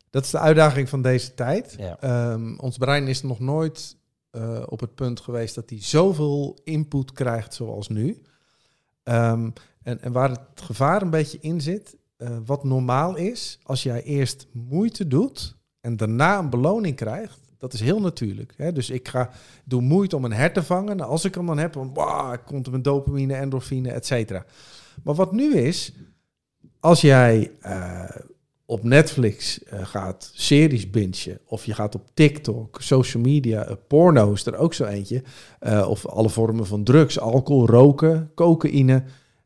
Dat is de uitdaging van deze tijd. Ja. Um, ons brein is nog nooit uh, op het punt geweest dat hij zoveel input krijgt zoals nu. Um, en, en, waar het gevaar een beetje in zit, uh, wat normaal is, als jij eerst moeite doet en daarna een beloning krijgt, dat is heel natuurlijk. Hè? Dus ik ga, doe moeite om een hert te vangen. als ik hem dan heb, dan komt er mijn dopamine, endorfine, et cetera. Maar wat nu is, als jij uh, op Netflix uh, gaat series bingen, of je gaat op TikTok, social media, uh, porno is er ook zo eentje, of alle vormen van drugs, alcohol, roken, cocaïne,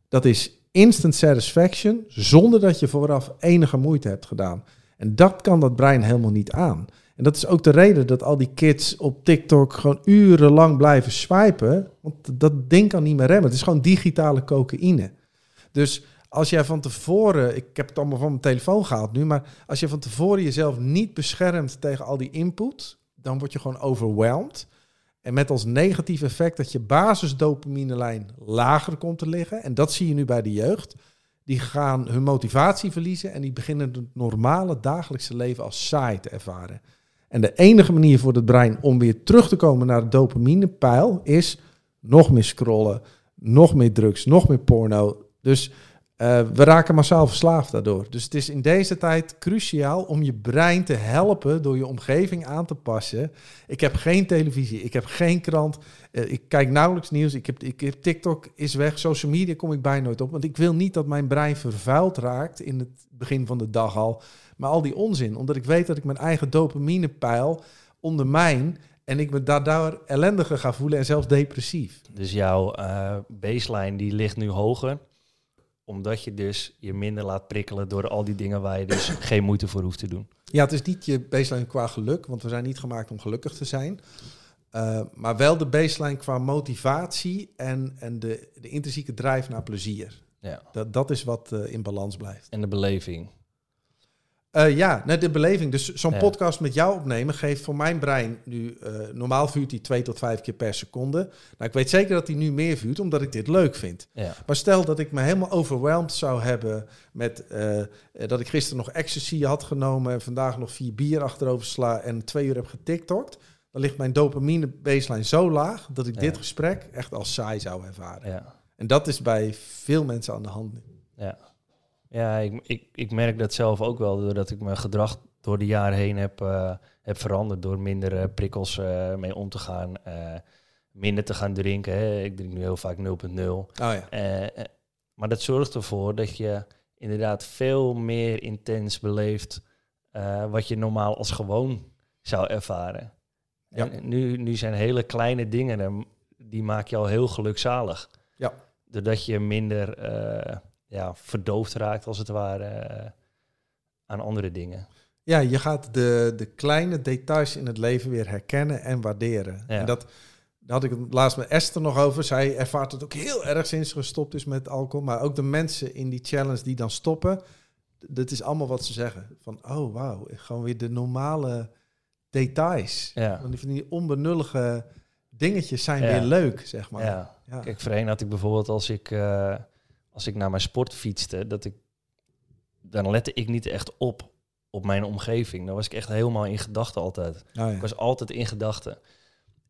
dat is instant satisfaction zonder dat je vooraf enige moeite hebt gedaan. En dat kan dat brein helemaal niet aan. En dat is ook de reden dat al die kids op TikTok gewoon urenlang blijven swipen, want dat ding kan niet meer remmen. Het is gewoon digitale cocaïne. Dus als jij van tevoren, ik heb het allemaal van mijn telefoon gehaald nu, maar als je van tevoren jezelf niet beschermt tegen al die input, dan word je gewoon overwhelmed. En met als negatief effect dat je basisdopaminelijn lager komt te liggen. En dat zie je nu bij de jeugd. Die gaan hun motivatie verliezen en die beginnen het normale dagelijkse leven als saai te ervaren. En de enige manier voor het brein om weer terug te komen naar het dopaminepeil is nog meer scrollen, nog meer drugs, nog meer porno. Dus uh, we raken massaal verslaafd daardoor. Dus het is in deze tijd cruciaal om je brein te helpen door je omgeving aan te passen. Ik heb geen televisie, ik heb geen krant, uh, ik kijk nauwelijks nieuws, ik heb, ik heb TikTok is weg, social media kom ik bijna nooit op. Want ik wil niet dat mijn brein vervuild raakt in het begin van de dag al. Maar al die onzin, omdat ik weet dat ik mijn eigen dopaminepeil ondermijn en ik me daardoor ellendiger ga voelen en zelfs depressief. Dus jouw uh, baseline die ligt nu hoger omdat je dus je minder laat prikkelen door al die dingen waar je dus geen moeite voor hoeft te doen. Ja, het is niet je baseline qua geluk, want we zijn niet gemaakt om gelukkig te zijn. Uh, maar wel de baseline qua motivatie en, en de, de intrinsieke drijf naar plezier. Ja. Dat, dat is wat uh, in balans blijft. En de beleving. Uh, ja, net de beleving. Dus zo'n ja. podcast met jou opnemen geeft voor mijn brein nu... Uh, normaal vuurt hij twee tot vijf keer per seconde. Nou, ik weet zeker dat hij nu meer vuurt, omdat ik dit leuk vind. Ja. Maar stel dat ik me helemaal overweldigd zou hebben... met uh, dat ik gisteren nog ecstasy had genomen... en vandaag nog vier bier achterover sla en twee uur heb getiktokt... dan ligt mijn dopamine baseline zo laag... dat ik ja. dit gesprek echt als saai zou ervaren. Ja. En dat is bij veel mensen aan de hand. Ja. Ja, ik, ik, ik merk dat zelf ook wel, doordat ik mijn gedrag door de jaren heen heb, uh, heb veranderd. Door minder uh, prikkels uh, mee om te gaan, minder te gaan drinken. Hè. Ik drink nu heel vaak 0.0. Oh, ja. maar dat zorgt ervoor dat je inderdaad veel meer intens beleeft wat je normaal als gewoon zou ervaren. Ja. En nu, nu zijn hele kleine dingen, en die maak je al heel gelukzalig. Ja. Doordat je minder eh, ja, verdoofd raakt, als het ware, eh, aan andere dingen. Ja, je gaat de, de kleine details in het leven weer herkennen en waarderen. Ja. En dat daar had ik het laatst met Esther nog over. Zij ervaart het ook heel erg sinds ze gestopt is met alcohol. Maar ook de mensen in die challenge die dan stoppen. Dat is allemaal wat ze zeggen. Van, oh wauw, gewoon weer de normale details. Ja. Want die, van die onbenullige dingetjes zijn Ja. weer leuk, zeg maar. Ja. Ja. Kijk, voorheen had ik bijvoorbeeld als ik, eh, als ik naar mijn sport fietste, dat ik, dan lette ik niet echt op op mijn omgeving. Dan was ik echt helemaal in gedachten altijd. Oh, ja. Ik was altijd in gedachten.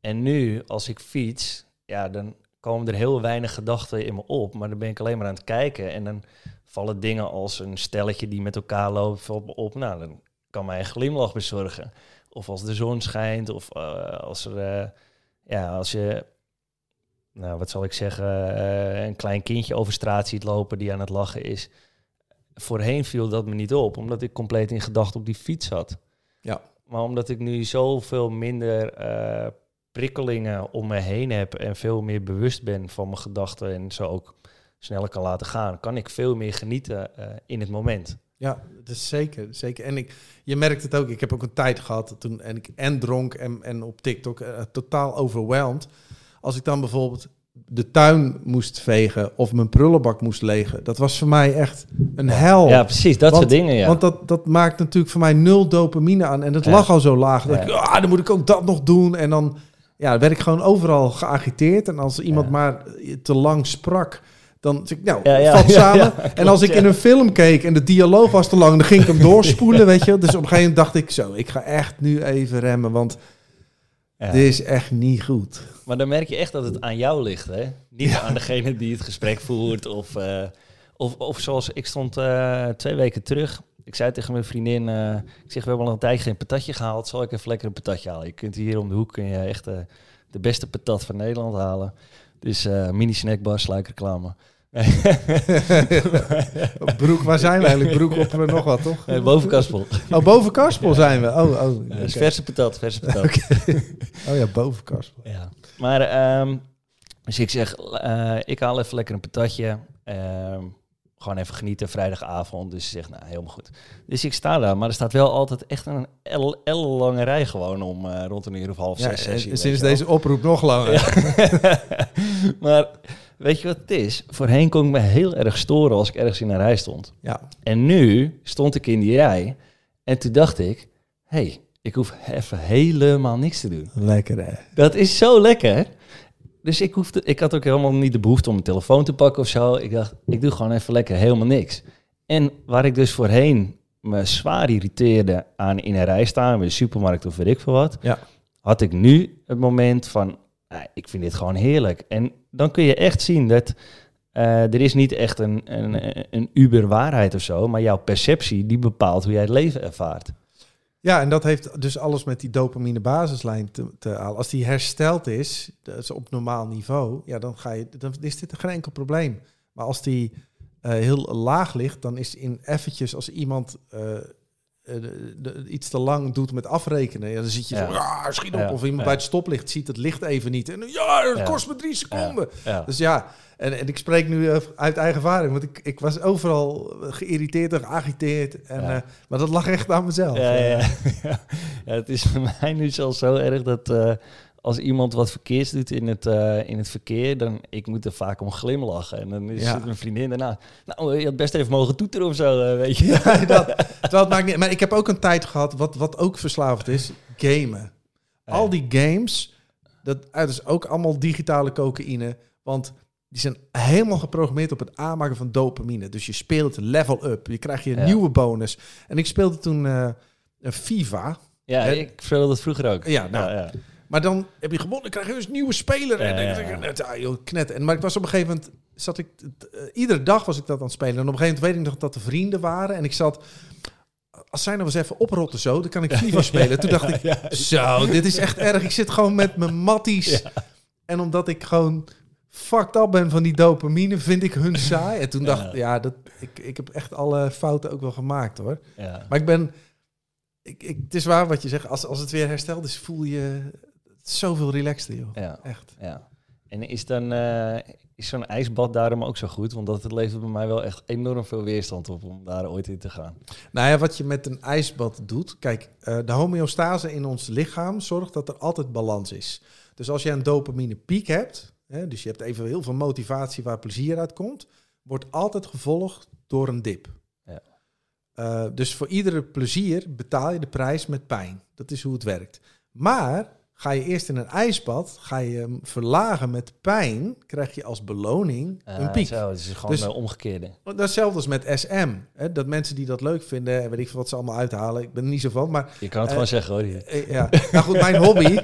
En nu, als ik fiets, ja, dan komen er heel weinig gedachten in me op. Maar dan ben ik alleen maar aan het kijken. En dan vallen dingen als een stelletje die met elkaar loopt me op. Nou, dan kan mij een glimlach bezorgen. Of als de zon schijnt. Of eh, als er, eh, ja, als je, nou, wat zal ik zeggen, eh, een klein kindje over straat ziet lopen die aan het lachen is. Voorheen viel dat me niet op, omdat ik compleet in gedachten op die fiets zat. Ja. Maar omdat ik nu zoveel minder eh, prikkelingen om me heen heb en veel meer bewust ben van mijn gedachten en zo ook sneller kan laten gaan, kan ik veel meer genieten eh, in het moment. Ja, dat is zeker, zeker. En ik, je merkt het ook. Ik heb ook een tijd gehad toen en ik en dronk en, en op TikTok totaal overwhelmed. Als ik dan bijvoorbeeld de tuin moest vegen of mijn prullenbak moest legen, dat was voor mij echt een hel. Ja, precies, dat Want- soort dingen, ja. Want dat, dat maakt natuurlijk voor mij nul dopamine aan. En het Ja. lag al zo laag. Dat Ja. ik, ah, dan moet ik ook dat nog doen. En dan ja, werd ik gewoon overal geagiteerd. En als iemand Ja. maar te lang sprak, dan zeg ik, nou, Ja, ja, vat ja, samen. en als ik in een film keek en de dialoog was te lang, dan ging ik hem doorspoelen, weet je. Dus op een gegeven moment dacht ik, zo, ik ga echt nu even remmen, want Ja. dit is echt niet goed. Maar dan merk je echt dat het aan jou ligt, hè? Niet aan degene die het gesprek voert. Of, eh, of, of zoals ik stond eh, twee weken terug. Ik zei tegen mijn vriendin, eh, ik zeg, we hebben al een tijdje geen patatje gehaald. Zal ik even lekker een patatje halen? Je kunt hier om de hoek kun je echt eh, de beste patat van Nederland halen. Dus eh, mini snackbar, sluikreclame. Broek, waar zijn we eigenlijk? Broek op eh, nog wat, toch? Nee, boven Kaspel. Oh, boven Karspel zijn we. Oh, oh. Ja, dus oké. verse patat, verse patat. Oh ja, boven Karspel. Ja. Maar, ehm, dus ik zeg, eh, ik haal even lekker een patatje. Ehm, gewoon even genieten, vrijdagavond. Dus ze zegt, nou, helemaal goed. Dus ik sta daar, maar er staat wel altijd echt een ellenlange rij gewoon om eh, rond een uur of half Ja, zes, zes. sinds deze oproep nog langer. maar weet je wat het is? Voorheen kon ik me heel erg storen als ik ergens in een rij stond. Ja. En nu stond ik in die rij en toen dacht ik, hé, hey, ik hoef even helemaal niks te doen. Lekker hè. Dat is zo lekker. Dus ik, hoefde, ik had ook helemaal niet de behoefte om mijn telefoon te pakken of zo. Ik dacht, ik doe gewoon even lekker helemaal niks. En waar ik dus voorheen me zwaar irriteerde aan in een rij staan, bij de supermarkt of weet ik veel wat, Ja. had ik nu het moment van, ah, ik vind dit gewoon heerlijk. En dan kun je echt zien dat eh, er is niet echt een, een, een uber waarheid of zo, maar jouw perceptie die bepaalt hoe jij het leven ervaart. Ja, en dat heeft dus alles met die dopamine basislijn te, te halen. Als die hersteld is, is op normaal niveau, ja, dan, ga je, dan is dit geen enkel probleem. Maar als die eh, heel laag ligt, dan is in eventjes als iemand eh, eh, de- iets te lang doet met afrekenen, ja, dan zit je Ja. van, ja, schiet op. Ja, Of iemand bij het stoplicht ziet het licht even niet. En ja, het kost me drie seconden. Dus ja, en, en ik spreek nu eh, uit eigen ervaring, want ik, ik was overal geïrriteerd en geagiteerd. En, eh, maar dat lag echt aan mezelf. Ja, ja, Eh, het is bij mij nu zelfs zo erg dat eh, als iemand wat verkeers doet in het, eh, in het verkeer, dan ik moet er vaak om glimlachen. En dan is Ja. mijn vriendin daarna. Nou, je had best even mogen toeteren of zo, eh, weet je. Ja, dat, het maakt niet. Maar ik heb ook een tijd gehad, wat, wat ook verslavend is, gamen. Al die games, dat, ah, dat is ook allemaal digitale cocaïne. Want die zijn helemaal geprogrammeerd op het aanmaken van dopamine. Dus je speelt level up. Je krijgt je nieuwe bonus. En ik speelde toen eh, een FIFA. Ja, En- ik speelde dat vroeger ook. Ja, nou, ja. Maar dan heb je gewonnen, krijg je dus een nieuwe speler. en ik, ja. net, joh, knet. En, maar ik was op een gegeven moment, zat ik, eh, iedere dag was ik dat aan het spelen. En op een gegeven moment weet ik nog dat er vrienden waren. En ik zat, als zij nou eens even oprotten zo, dan kan ik FIFA spelen. Toen dacht ik, zo, dit is echt erg. Ik zit gewoon met mijn matties. En omdat ik gewoon fucked up ben van die dopamine, vind ik hun saai. En toen dacht ik, ja, dat, ik, ik heb echt alle fouten ook wel gemaakt hoor. Maar ik ben. Ik, ik, het is waar wat je zegt. Als, als het weer hersteld is, voel je zoveel relaxter, joh. Ja, Echt. ja. En is dan eh, is zo'n ijsbad daarom ook zo goed? Want dat levert bij mij wel echt enorm veel weerstand op om daar ooit in te gaan. Nou ja, wat je met een ijsbad doet. Kijk, eh, de homeostase in ons lichaam zorgt dat er altijd balans is. Dus als je een dopamine piek hebt, hè, dus je hebt even heel veel motivatie waar plezier uit komt, wordt altijd gevolgd door een dip. Ja. Eh, dus voor iedere plezier betaal je de prijs met pijn. Dat is hoe het werkt. Maar ga je eerst in een ijsbad, ga je hem verlagen met pijn, krijg je als beloning Eh, een piek. Zo, het is gewoon Dus- eh, omgekeerde. Datzelfde als met SM. Hè? Dat mensen die dat leuk vinden, en weet ik veel wat ze allemaal uithalen. Ik ben er niet zo van, maar Je kan het Eh, gewoon zeggen hoor. eh, ja. Nou goed, mijn hobby.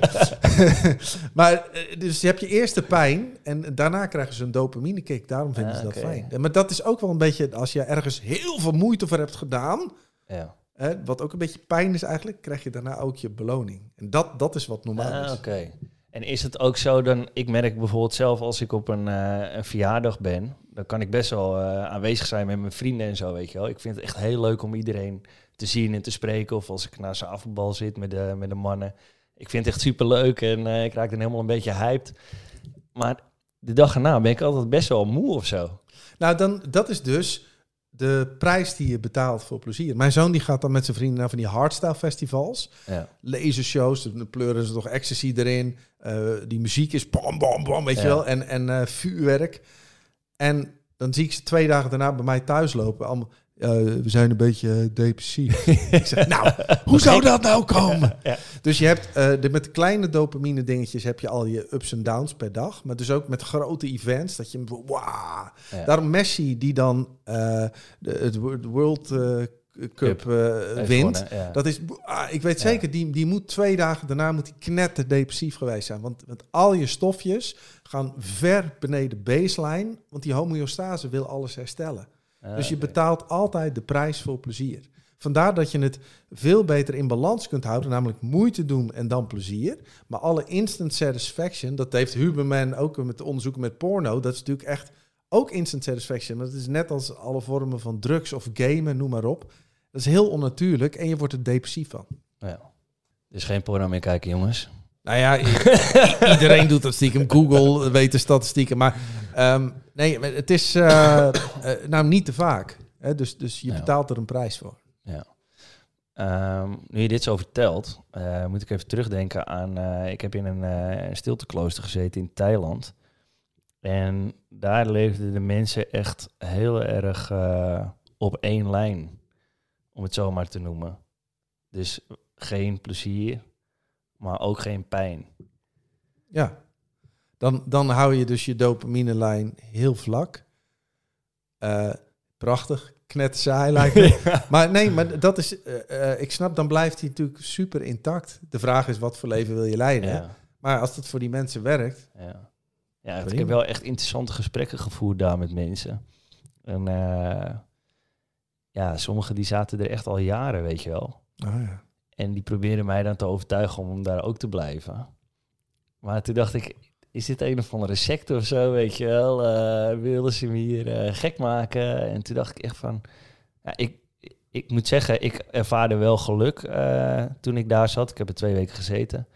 maar eh, dus je hebt je eerste pijn en daarna krijgen ze een dopamine kick. Daarom vinden Ah, ze dat oké. fijn. Maar dat is ook wel een beetje, als je ergens heel veel moeite voor hebt gedaan, Ja. Hè, wat ook een beetje pijn is eigenlijk, krijg je daarna ook je beloning. En dat, dat is wat normaal Ah, is. Oké. En is het ook zo dan, ik merk bijvoorbeeld zelf als ik op een, eh, een verjaardag ben, dan kan ik best wel eh, aanwezig zijn met mijn vrienden en zo, weet je wel. Ik vind het echt heel leuk om iedereen te zien en te spreken. Of als ik naar z'n zit met de, met de mannen. Ik vind het echt super leuk en eh, ik raak dan helemaal een beetje hyped. Maar de dag erna ben ik altijd best wel moe of zo. Nou, dan, dat is dus de prijs die je betaalt voor plezier. Mijn zoon die gaat dan met zijn vrienden naar van die hardstyle festivals. Ja. lasershows, dan pleuren ze toch ecstasy erin. Eh, die muziek is bam, bam, bam, weet je wel. En, en eh, vuurwerk. En dan zie ik ze twee dagen daarna bij mij thuis lopen. Allemaal, we zijn een beetje depressief. ik zeg, nou, hoe zou dat nou komen? Ja. Dus je hebt eh, de, met kleine dopamine dingetjes heb je al je ups en downs per dag. Maar dus ook met grote events. Dat je. Ja. Daarom Messi die dan eh, de, het World eh, Cup wint. ja. Dat is, ah, ik weet zeker, die, die moet twee dagen daarna moet die knetter depressief geweest zijn. Want, want al je stofjes gaan ver beneden baseline. Want die homeostase wil alles herstellen. Ah, dus je oké. betaalt altijd de prijs voor plezier. Vandaar dat je het veel beter in balans kunt houden, namelijk moeite doen en dan plezier. Maar alle instant satisfaction, dat heeft Huberman ook met onderzoeken met porno, dat is natuurlijk echt ook instant satisfaction. Maar dat is net als alle vormen van drugs of gamen, noem maar op. Dat is heel onnatuurlijk en je wordt er depressief van. Ja. Dus geen porno meer kijken, jongens. Nou ja, iedereen doet dat stiekem. Google weet de statistieken. Maar ehm, nee, het is eh, nou niet te vaak. Hè? Dus, dus je betaalt er een prijs voor. Ja. Ehm, nu je dit zo vertelt, eh, moet ik even terugdenken aan... ik heb in een stilteklooster gezeten in Thailand. En daar leefden de mensen echt heel erg op één lijn. Om het zo maar te noemen. Dus geen plezier, maar ook geen pijn. Ja. Dan, dan hou je dus je dopamine-lijn heel vlak. Eh, prachtig. Knettersaai lijkt me. Maar nee, maar dat is... eh, eh, ik snap, dan blijft hij natuurlijk super intact. De vraag is, wat voor leven wil je leiden? Ja. Maar als dat voor die mensen werkt... Ja, ja ik heb wel echt interessante gesprekken gevoerd daar met mensen. En ja, sommigen die zaten er echt al jaren, weet je wel. Oh, ja. En die probeerden mij dan te overtuigen om daar ook te blijven. Maar toen dacht ik, is dit een of andere secte of zo, weet je wel? Eh, wilden ze me hier eh, gek maken? En toen dacht ik echt van... Ja, ik, ik moet zeggen, ik ervaarde wel geluk eh, toen ik daar zat. Ik heb er twee weken gezeten.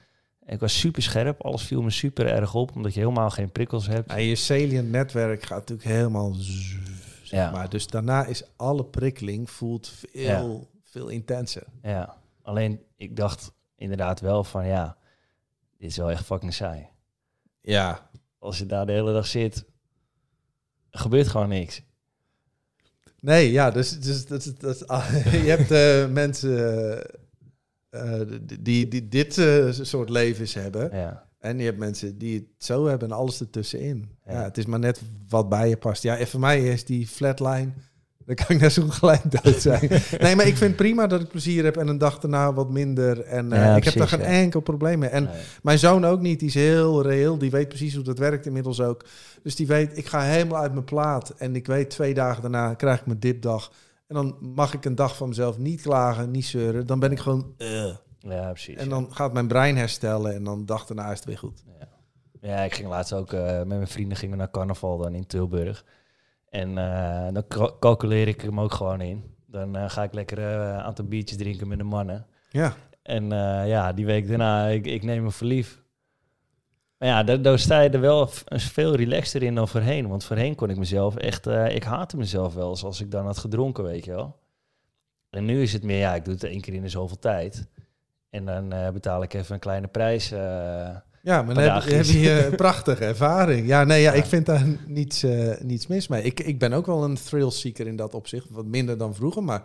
En ik was super scherp, alles viel me super erg op, omdat je helemaal geen prikkels hebt. En je salient netwerk gaat natuurlijk helemaal... zeg Ja. maar. Dus daarna is alle prikkeling voelt veel, veel intenser. Ja, alleen ik dacht inderdaad wel van ja, dit is wel echt fucking saai. Ja. Als je daar de hele dag zit, gebeurt gewoon niks. Nee, ja, dus, dus dat, is- dat, is- je hebt eh, mensen eh, eh, die, die dit eh, soort levens hebben. Ja, En je hebt mensen die het zo hebben en alles ertussenin. Ja. Ja. het is maar net wat bij je past. Ja, en voor mij is die flatline... Dan kan ik net zo gelijk dood zijn. nee, maar ik vind prima dat ik plezier heb en een dag daarna wat minder. En eh, Ja, ik heb daar geen ja. enkel probleem mee. En nee. mijn zoon ook niet. Die is heel reëel. Die weet precies hoe dat werkt inmiddels ook. Dus die weet, ik ga helemaal uit mijn plaat. En ik weet, twee dagen daarna krijg ik mijn dipdag. En dan mag ik een dag van mezelf niet klagen, niet zeuren. Dan ben ik gewoon... eh. ja precies. En dan gaat mijn brein herstellen. En dan dag daarna is het weer goed. Ja. ja, ik ging laatst ook eh, met mijn vrienden gingen we naar carnaval dan in Tilburg. En eh, dan cal- calculeer ik hem ook gewoon in. Dan eh, ga ik lekker eh, een aantal biertjes drinken met de mannen. Ja. En ja, die week daarna, ik, ik neem me verlief. Maar ja, daar, daar sta je er wel veel relaxter in dan voorheen. Want voorheen kon ik mezelf echt... ik haatte mezelf wel eens als ik dan had gedronken, weet je wel. En nu is het meer, ja, ik doe het één keer in de zoveel tijd. En dan betaal ik even een kleine prijs. eh, Ja, maar dan heb, je een prachtige ervaring. Ja, nee, ja, Ja. ik vind daar niets, eh, niets mis mee. Ik, ik ben ook wel een thrill-seeker in dat opzicht. Wat minder dan vroeger, maar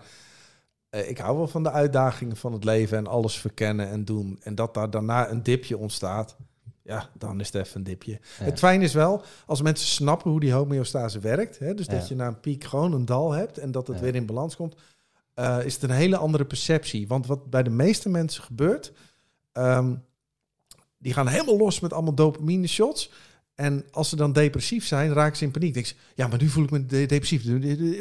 eh, ik hou wel van de uitdagingen van het leven en alles verkennen en doen. En dat daar daarna een dipje ontstaat, ja, dan is het even een dipje. ja. Het fijn is wel, als mensen snappen hoe die homeostase werkt, hè, dus dat je na een piek gewoon een dal hebt en dat het weer in balans komt, eh, is het een hele andere perceptie. Want wat bij de meeste mensen gebeurt, ehm, die gaan helemaal los met allemaal dopamine shots. En als ze dan depressief zijn, raken ze in paniek. Denk ze, ja, maar nu voel ik me de- depressief.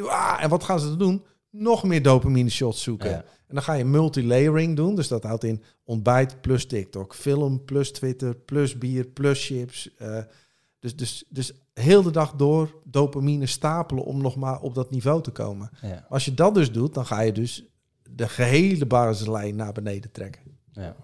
Ah, En wat gaan ze dan doen? Nog meer dopamine shots zoeken. Ja. En dan ga je multilayering doen. Dus dat houdt in ontbijt plus TikTok, film plus Twitter, plus bier, plus chips. eh, dus, dus, dus heel de dag door dopamine stapelen om nog maar op dat niveau te komen. ja. Als je dat dus doet, dan ga je dus de gehele basislijn naar beneden trekken. Ja.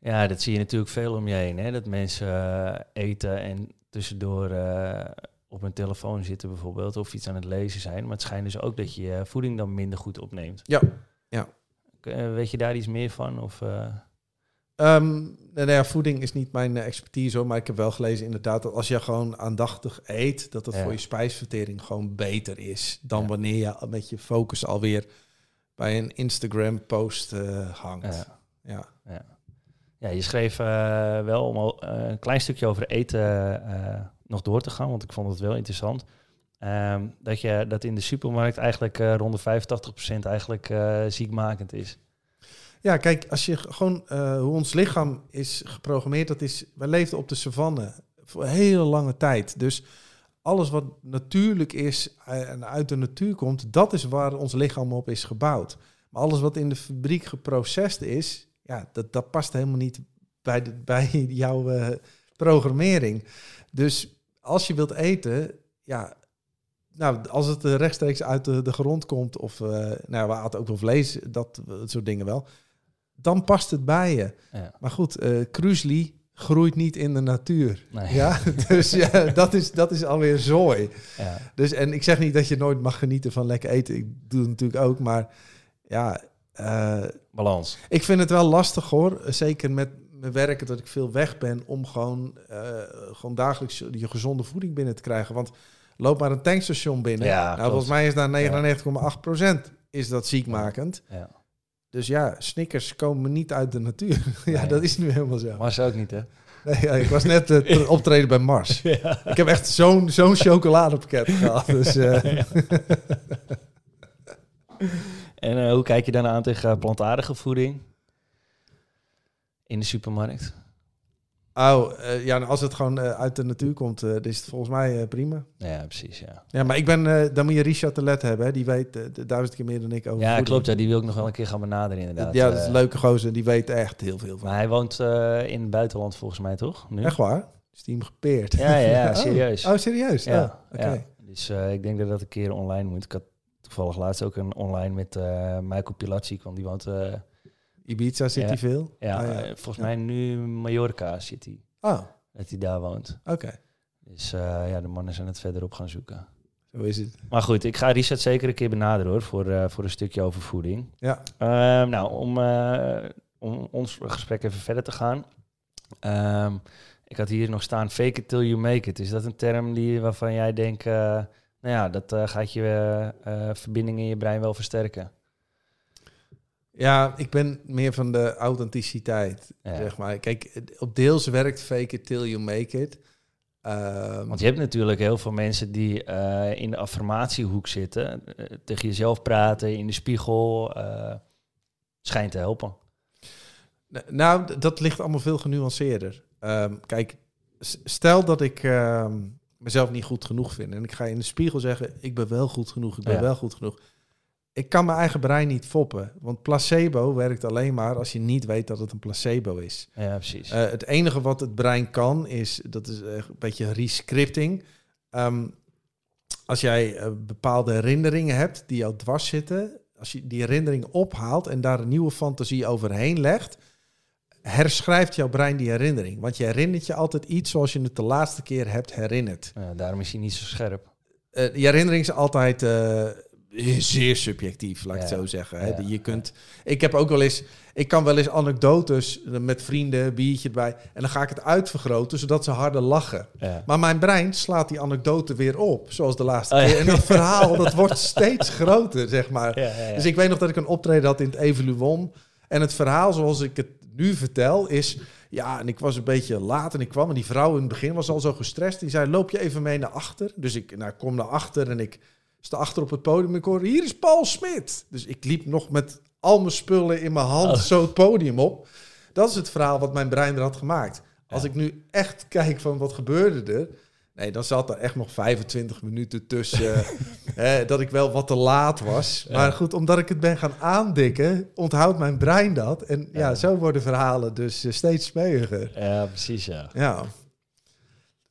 Ja, dat zie je natuurlijk veel om je heen. Hè? Dat mensen eh, eten en tussendoor eh, op hun telefoon zitten bijvoorbeeld. Of iets aan het lezen zijn. Maar het schijnt dus ook dat je je voeding dan minder goed opneemt. Ja, ja. Eh, weet je daar iets meer van? Of, Ehm, nou, ja, voeding is niet mijn expertise hoor, maar ik heb wel gelezen inderdaad dat als je gewoon aandachtig eet, dat dat Ja. voor je spijsvertering gewoon beter is dan Ja. wanneer je met je focus alweer bij een Instagram post hangt. ja. Ja. Ja. je schreef eh, wel om eh, een klein stukje over eten eh, nog door te gaan, want ik vond het wel interessant. Ehm, dat, je, dat in de supermarkt eigenlijk rond de 85% eigenlijk ziekmakend is. Ja, kijk, als je gewoon hoe ons lichaam is geprogrammeerd, dat is, wij leefden op de savanne voor een hele lange tijd. Dus alles wat natuurlijk is en uit de natuur komt, dat is waar ons lichaam op is gebouwd. Maar alles wat in de fabriek geprocessed is, ja, dat, dat past helemaal niet bij, de, bij jouw eh, programmering. Dus als je wilt eten, ja, nou, als het eh, rechtstreeks uit de, de grond komt, of eh, nou, we aten ook wel vlees, dat, dat soort dingen wel, dan past het bij je. Ja. Maar goed, eh Kruisli groeit niet in de natuur. Nee. Ja, dus ja, dat is, dat is alweer zooi. Ja. Dus, en ik zeg niet dat je nooit mag genieten van lekker eten. Ik doe het natuurlijk ook, maar ja, eh, Balans. ik vind het wel lastig hoor. Zeker met mijn werken dat ik veel weg ben om gewoon, eh, gewoon dagelijks je gezonde voeding binnen te krijgen. Want loop maar een tankstation binnen. Ja, nou, volgens mij is daar 99,8% is dat ziekmakend. Ja. Dus ja, Snickers komen niet uit de natuur. ja, Nee. dat is nu helemaal zo. Mars ook niet, hè? Nee, ja, ik was net eh, optreden bij Mars. Ja. Ik heb echt zo'n zo'n chocoladepakket gehad. Dus, En eh, hoe kijk je dan aan tegen plantaardige voeding in de supermarkt? oh, eh, ja, nou, als het gewoon eh, uit de natuur komt, eh, is het volgens mij eh, prima. Ja, precies, ja. Ja, maar ik ben, eh, dan moet je Richard de Let hebben. Hè? Die weet eh, duizend keer meer dan ik over Ja, voeding. klopt. Ja, die wil ik nog wel een keer gaan benaderen, inderdaad. Ja, dat is Eh, een leuke gozer. Die weet echt heel veel van. Maar hij woont eh, in het buitenland volgens mij, toch? Nu? Echt waar? Is die hem gepeerd? Ja, ja, ja, Oh. serieus. Oh, serieus? Ja, Oh, oké. ja. Dus eh, ik denk dat dat een keer online moet. Ik had toevallig laatst ook een online met eh Michael Pilatschik, want die woont... eh, Ibiza zit Ja. hij veel? ja, Oh, eh, volgens mij nu Mallorca zit hij. Oh, Dat hij daar woont. oké. Dus ja, de mannen zijn het verderop gaan zoeken. Zo is het. Maar goed, ik ga Richard zeker een keer benaderen hoor, voor, voor een stukje over voeding. Ja. Ehm, nou, om, om ons gesprek even verder te gaan. Ehm, ik had hier nog staan, fake it till you make it. Is dat een term die, waarvan jij denkt, nou ja, dat eh, gaat je eh, verbindingen in je brein wel versterken? Ja, ik ben meer van de authenticiteit, Ja. zeg maar. Kijk, op deels werkt fake it till you make it. Ehm, Want je hebt natuurlijk heel veel mensen die in de affirmatiehoek zitten, tegen jezelf praten, in de spiegel, schijnt te helpen. Nou, dat ligt allemaal veel genuanceerder. Ehm, kijk, stel dat ik ehm, mezelf niet goed genoeg vind en ik ga in de spiegel zeggen: ik ben wel goed genoeg, ik ben Ja. wel goed genoeg. Ik kan mijn eigen brein niet foppen, want placebo werkt alleen maar als je niet weet dat het een placebo is. Ja, precies. Eh, het enige wat het brein kan is, dat is een beetje rescripting. Ehm, als jij eh, bepaalde herinneringen hebt die jou dwars zitten, als je die herinnering ophaalt en daar een nieuwe fantasie overheen legt, herschrijft jouw brein die herinnering. Want je herinnert je altijd iets zoals je het de laatste keer hebt herinnerd. Ja, daarom is hij niet zo scherp. Uh, die herinnering is altijd uh, zeer subjectief, laat ik het zo zeggen. Hè? Ja. Je kunt, ik heb ook wel eens, ik kan wel eens anekdotes met vrienden, biertje erbij, en dan ga ik het uitvergroten zodat ze harder lachen. Ja. Maar mijn brein slaat die anekdote weer op, zoals de laatste Oh, keer. En dat verhaal, dat wordt steeds groter, zeg maar. Dus ik weet nog dat ik een optreden had in het Evoluon. En het verhaal zoals ik het nu vertel is... Ja, en ik was een beetje laat en ik kwam. En die vrouw in het begin was al zo gestrest. Die zei, loop je even mee naar achter? Dus ik nou, ik kom naar achter en ik sta achter op het podium. En ik hoor, hier is Paul Smit. Dus ik liep nog met al mijn spullen in mijn hand Oh. zo het podium op. Dat is het verhaal wat mijn brein er had gemaakt. Als Ja. ik nu echt kijk van wat gebeurde er... Nee, dan zat er echt nog 25 minuten tussen dat ik wel wat te laat was. Ja. Maar goed, omdat ik het ben gaan aandikken, onthoudt mijn brein dat. En ja, Ja. zo worden verhalen dus eh, steeds smeuiger. ja, precies, ja. Ja.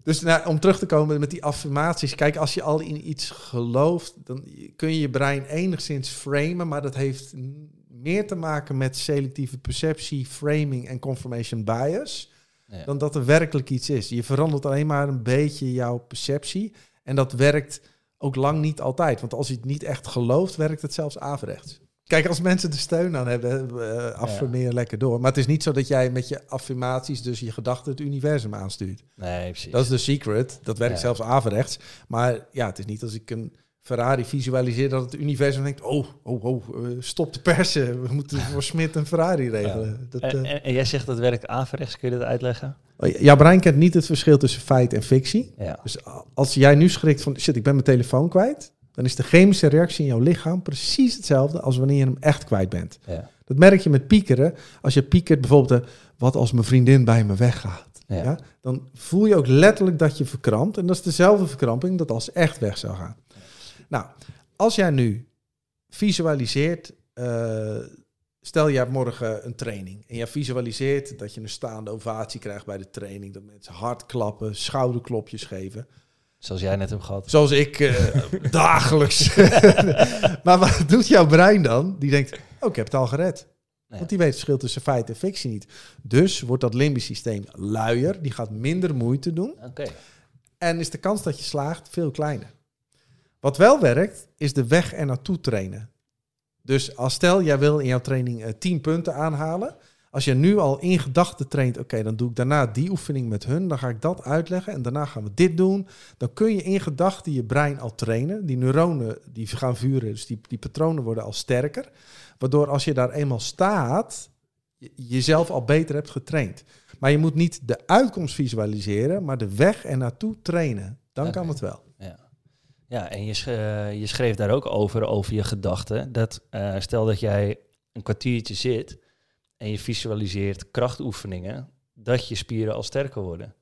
Dus nou, om terug te komen met die affirmaties. Kijk, als je al in iets gelooft, dan kun je je brein enigszins framen. Maar dat heeft meer te maken met selectieve perceptie, framing en confirmation bias Ja. dan dat er werkelijk iets is. Je verandert alleen maar een beetje jouw perceptie. En dat werkt ook lang niet altijd. Want als je het niet echt gelooft, werkt het zelfs averechts. Kijk, als mensen er steun aan hebben, uh, affirmeer lekker door. Maar het is niet zo dat jij met je affirmaties dus je gedachten het universum aanstuurt. Nee, precies. Dat is de secret. Dat werkt Ja. zelfs averechts. Maar ja, het is niet als ik een Ferrari visualiseer dat het universum denkt... oh, oh, oh, eh, stop de persen. We moeten voor Smit een Ferrari regelen. Dat, en, eh, en, en jij zegt dat werkt averechts, kun je dat uitleggen? Jouw brein kent niet het verschil tussen feit en fictie. Ja. Dus als jij nu schrikt van shit, ik ben mijn telefoon kwijt, dan is de chemische reactie in jouw lichaam precies hetzelfde als wanneer je hem echt kwijt bent. Ja. Dat merk je met piekeren. Als je piekert bijvoorbeeld, eh, wat als mijn vriendin bij me weggaat? Ja. Dan voel je ook letterlijk dat je verkrampt. En dat is dezelfde verkramping dat als echt weg zou gaan. Nou, als jij nu visualiseert, eh, stel je hebt morgen een training en jij visualiseert dat je een staande ovatie krijgt bij de training, dat mensen hard klappen, schouderklopjes geven. Zoals jij net hebt gehad. Zoals ik eh, dagelijks. maar wat doet jouw brein dan? Die denkt, oh, ik heb het al gered. Nee. Want die weet het verschil tussen feit en fictie niet. Dus wordt dat limbisch systeem luier. Die gaat minder moeite doen. Oké. En is de kans dat je slaagt veel kleiner. Wat wel werkt, is de weg er naartoe trainen. Dus als stel, jij wil in jouw training eh, 10 punten aanhalen. Als je nu al in gedachten traint, oké, dan doe ik daarna die oefening met hun. Dan ga ik dat uitleggen en daarna gaan we dit doen. Dan kun je in gedachten je brein al trainen. Die neuronen die gaan vuren, dus die, die patronen worden al sterker. Waardoor als je daar eenmaal staat, je- jezelf al beter hebt getraind. Maar je moet niet de uitkomst visualiseren, maar de weg er naartoe trainen. Dan kan het wel. Ja. En je, sch- eh, je schreef daar ook over, over je gedachten. Dat eh, stel dat jij een kwartiertje zit en je visualiseert krachtoefeningen, dat je spieren al sterker worden.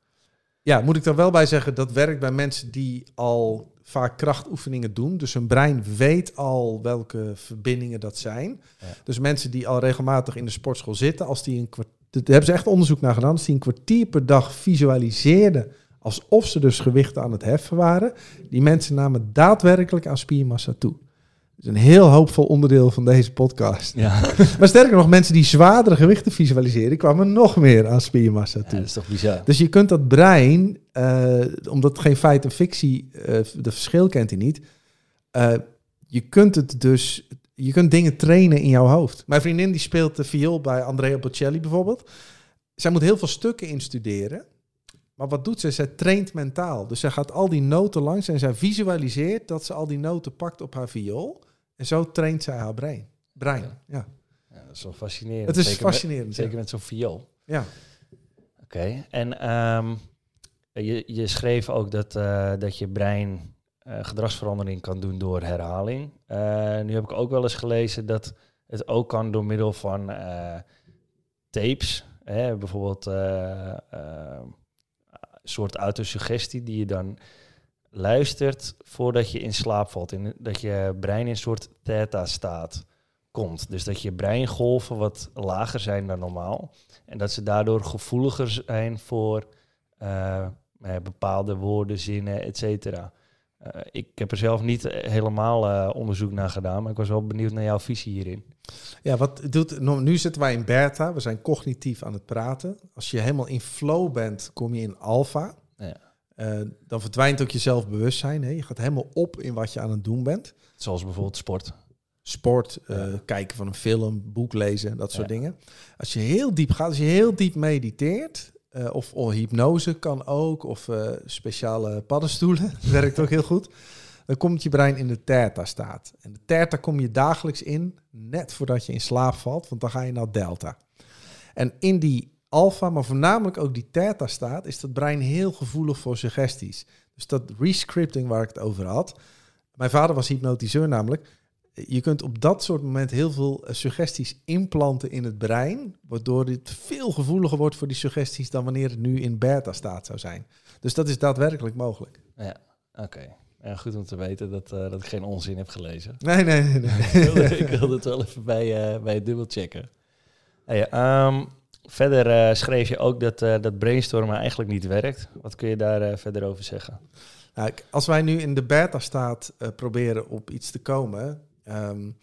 Ja, moet ik er wel bij zeggen, dat werkt bij mensen die al vaak krachtoefeningen doen. Dus hun brein weet al welke verbindingen dat zijn. Ja. Dus mensen die al regelmatig in de sportschool zitten, als die een kwartier, daar hebben ze echt onderzoek naar gedaan, als die een kwartier per dag visualiseerden alsof ze dus gewichten aan het heffen waren, die mensen namen daadwerkelijk aan spiermassa toe. Dat is een heel hoopvol onderdeel van deze podcast. Ja, Maar sterker nog, mensen die zwaardere gewichten visualiseren, kwamen nog meer aan spiermassa toe. dat is toch bizar. Dus je kunt dat brein, eh, omdat geen feit en fictie, eh de verschil kent hij niet. eh, je kunt het dus, je kunt dingen trainen in jouw hoofd. Mijn vriendin die speelt de viool bij Andrea Bocelli bijvoorbeeld. Zij moet heel veel stukken instuderen. Maar wat doet ze? Zij traint mentaal. Dus zij gaat al die noten langs en zij visualiseert dat ze al die noten pakt op haar viool. En zo traint zij haar brein. brein. Ja. Ja. Ja, dat is wel fascinerend. Het is Zeker met- fascinerend. zeker ja. met zo'n viool. Ja. Oké, en ehm, je, je schreef ook dat, eh, dat je brein eh, gedragsverandering kan doen door herhaling. Eh, nu heb ik ook wel eens gelezen dat het ook kan door middel van tapes. Hè, bijvoorbeeld eh, eh, een soort autosuggestie die je dan luistert voordat je in slaap valt. In, dat je brein in een soort theta-staat komt. Dus dat je breingolven wat lager zijn dan normaal. En dat ze daardoor gevoeliger zijn voor eh, eh, bepaalde woorden, zinnen, et cetera. Eh, ik heb er zelf niet helemaal onderzoek naar gedaan, maar ik was wel benieuwd naar jouw visie hierin. Ja, wat doet, nu zitten wij in beta, we zijn cognitief aan het praten. Als je helemaal in flow bent, kom je in alfa. Ja. Uh, dan verdwijnt ook je zelfbewustzijn. Hè? Je gaat helemaal op in wat je aan het doen bent. Zoals bijvoorbeeld sport. Sport, uh, kijken van een film, boek lezen, dat soort dingen. Als je heel diep gaat, als je heel diep mediteert, uh, of, of, hypnose kan ook, of speciale paddenstoelen, werkt ook heel goed. Dan komt je brein in de theta-staat. En de theta kom je dagelijks in, net voordat je in slaap valt, want dan ga je naar delta. En in die alfa, maar voornamelijk ook die theta-staat, is dat brein heel gevoelig voor suggesties. Dus dat rescripting waar ik het over had. Mijn vader was hypnotiseur namelijk. Je kunt op dat soort moment heel veel eh, suggesties implanten in het brein, waardoor dit veel gevoeliger wordt voor die suggesties dan wanneer het nu in beta-staat zou zijn. Dus dat is daadwerkelijk mogelijk. Ja, oké. Ja, goed om te weten dat, uh, dat ik geen onzin heb gelezen. Nee, nee, nee. nee. ik, wilde, het wel even bij, uh, bij het dubbelchecken. Hey, um, verder uh, schreef je ook dat, dat brainstormen eigenlijk niet werkt. Wat kun je daar verder over zeggen? Nou, als wij nu in de beta-staat proberen op iets te komen... Um,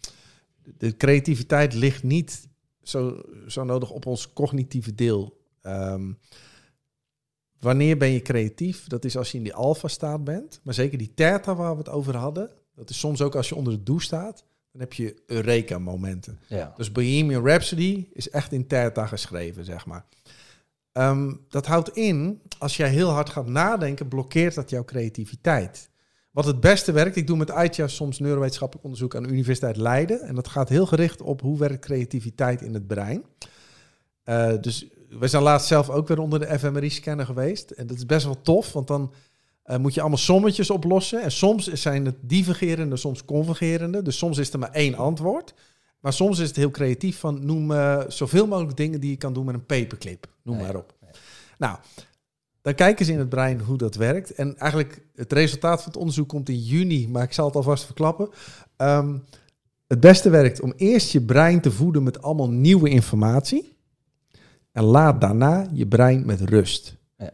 de creativiteit ligt niet zo, zo nodig op ons cognitieve deel. Um, Wanneer ben je creatief? Dat is als je in die alfa-staat bent. Maar zeker die theta waar we het over hadden. Dat is soms ook als je onder de douche staat. Dan heb je Eureka-momenten. Ja. Dus Bohemian Rhapsody is echt in theta geschreven, zeg maar. Ehm, dat houdt in, als jij heel hard gaat nadenken, blokkeert dat jouw creativiteit. Wat het beste werkt, ik doe met AITIA soms neurowetenschappelijk onderzoek aan de Universiteit Leiden. En dat gaat heel gericht op hoe werkt creativiteit in het brein. Uh, dus we zijn laatst zelf ook weer onder de fMRI-scanner geweest. En dat is best wel tof, want dan uh, moet je allemaal sommetjes oplossen. En soms zijn het divergerende, soms convergerende. Dus soms is er maar één antwoord. Maar soms is het heel creatief van noem uh, zoveel mogelijk dingen die je kan doen met een paperclip. Noem maar op. Nou, dan kijken ze in het brein hoe dat werkt. En eigenlijk het resultaat van het onderzoek komt in juni, maar ik zal het alvast verklappen. Um, het beste werkt om eerst je brein te voeden met allemaal nieuwe informatie. En laat daarna je brein met rust. Ja.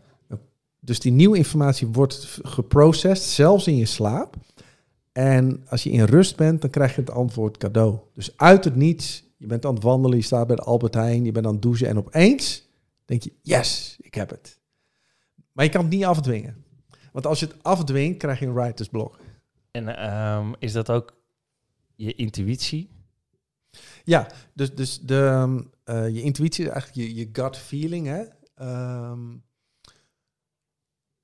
Dus die nieuwe informatie wordt geprocessed, zelfs in je slaap. En als je in rust bent, dan krijg je het antwoord cadeau. Dus uit het niets, je bent aan het wandelen, je staat bij de Albert Heijn, je bent aan het douchen en opeens denk je, yes, ik heb het. Maar je kan het niet afdwingen. Want als je het afdwingt, krijg je een writer's block. En um, is dat ook je intuïtie? Ja, dus, dus de, ehm, uh, je intuïtie eigenlijk je, je gut feeling. Hè? Um,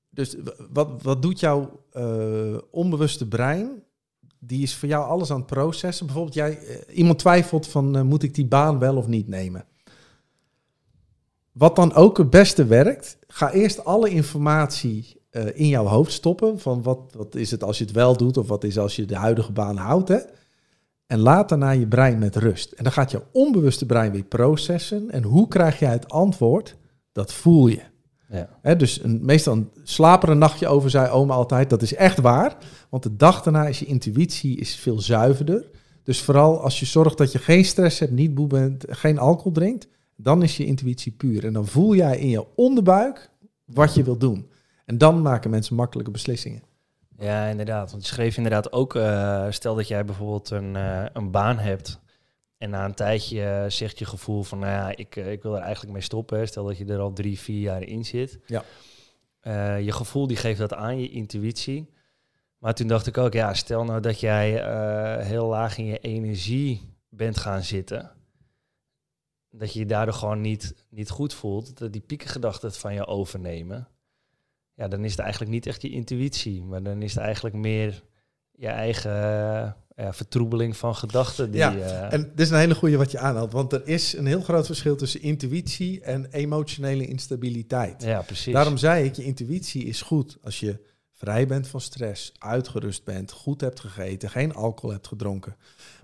dus wat, wat doet jouw uh, onbewuste brein? Die is voor jou alles aan het processen. Bijvoorbeeld, jij, uh, iemand twijfelt van moet ik die baan wel of niet nemen? Wat dan ook het beste werkt, ga eerst alle informatie in jouw hoofd stoppen. Van wat, wat is het als je het wel doet of wat is als je de huidige baan houdt. Hè? En laat daarna je brein met rust. En dan gaat je onbewuste brein weer processen. En hoe krijg jij het antwoord? Dat voel je. Ja. dus een, meestal een slaper een nachtje over, zei oma altijd. Dat is echt waar. Want de dag daarna is je intuïtie is veel zuiverder. Dus vooral als je zorgt dat je geen stress hebt, niet boe bent, geen alcohol drinkt, dan is je intuïtie puur. En dan voel jij in je onderbuik wat je wilt doen. En dan maken mensen makkelijke beslissingen. Ja, inderdaad. Want je schreef inderdaad ook, uh, stel dat jij bijvoorbeeld een, uh, een baan hebt. En na een tijdje uh, zegt je gevoel van, nou ja, ik, ik wil er eigenlijk mee stoppen. Stel dat je er al drie, vier jaar in zit. Ja. je gevoel die geeft dat aan, je intuïtie. Maar toen dacht ik ook, ja, stel nou dat jij heel laag in je energie bent gaan zitten. Dat je je daardoor gewoon niet, niet goed voelt. Dat die piekengedachten het van je overnemen ja, dan is het eigenlijk niet echt je intuïtie, maar dan is het eigenlijk meer je eigen uh, ja, vertroebeling van gedachten. Die, ja, uh, en dit is een hele goede wat je aanhaalt, want er is een heel groot verschil tussen intuïtie en emotionele instabiliteit. Ja, precies. Daarom zei ik, je intuïtie is goed als je vrij bent van stress, uitgerust bent, goed hebt gegeten, geen alcohol hebt gedronken.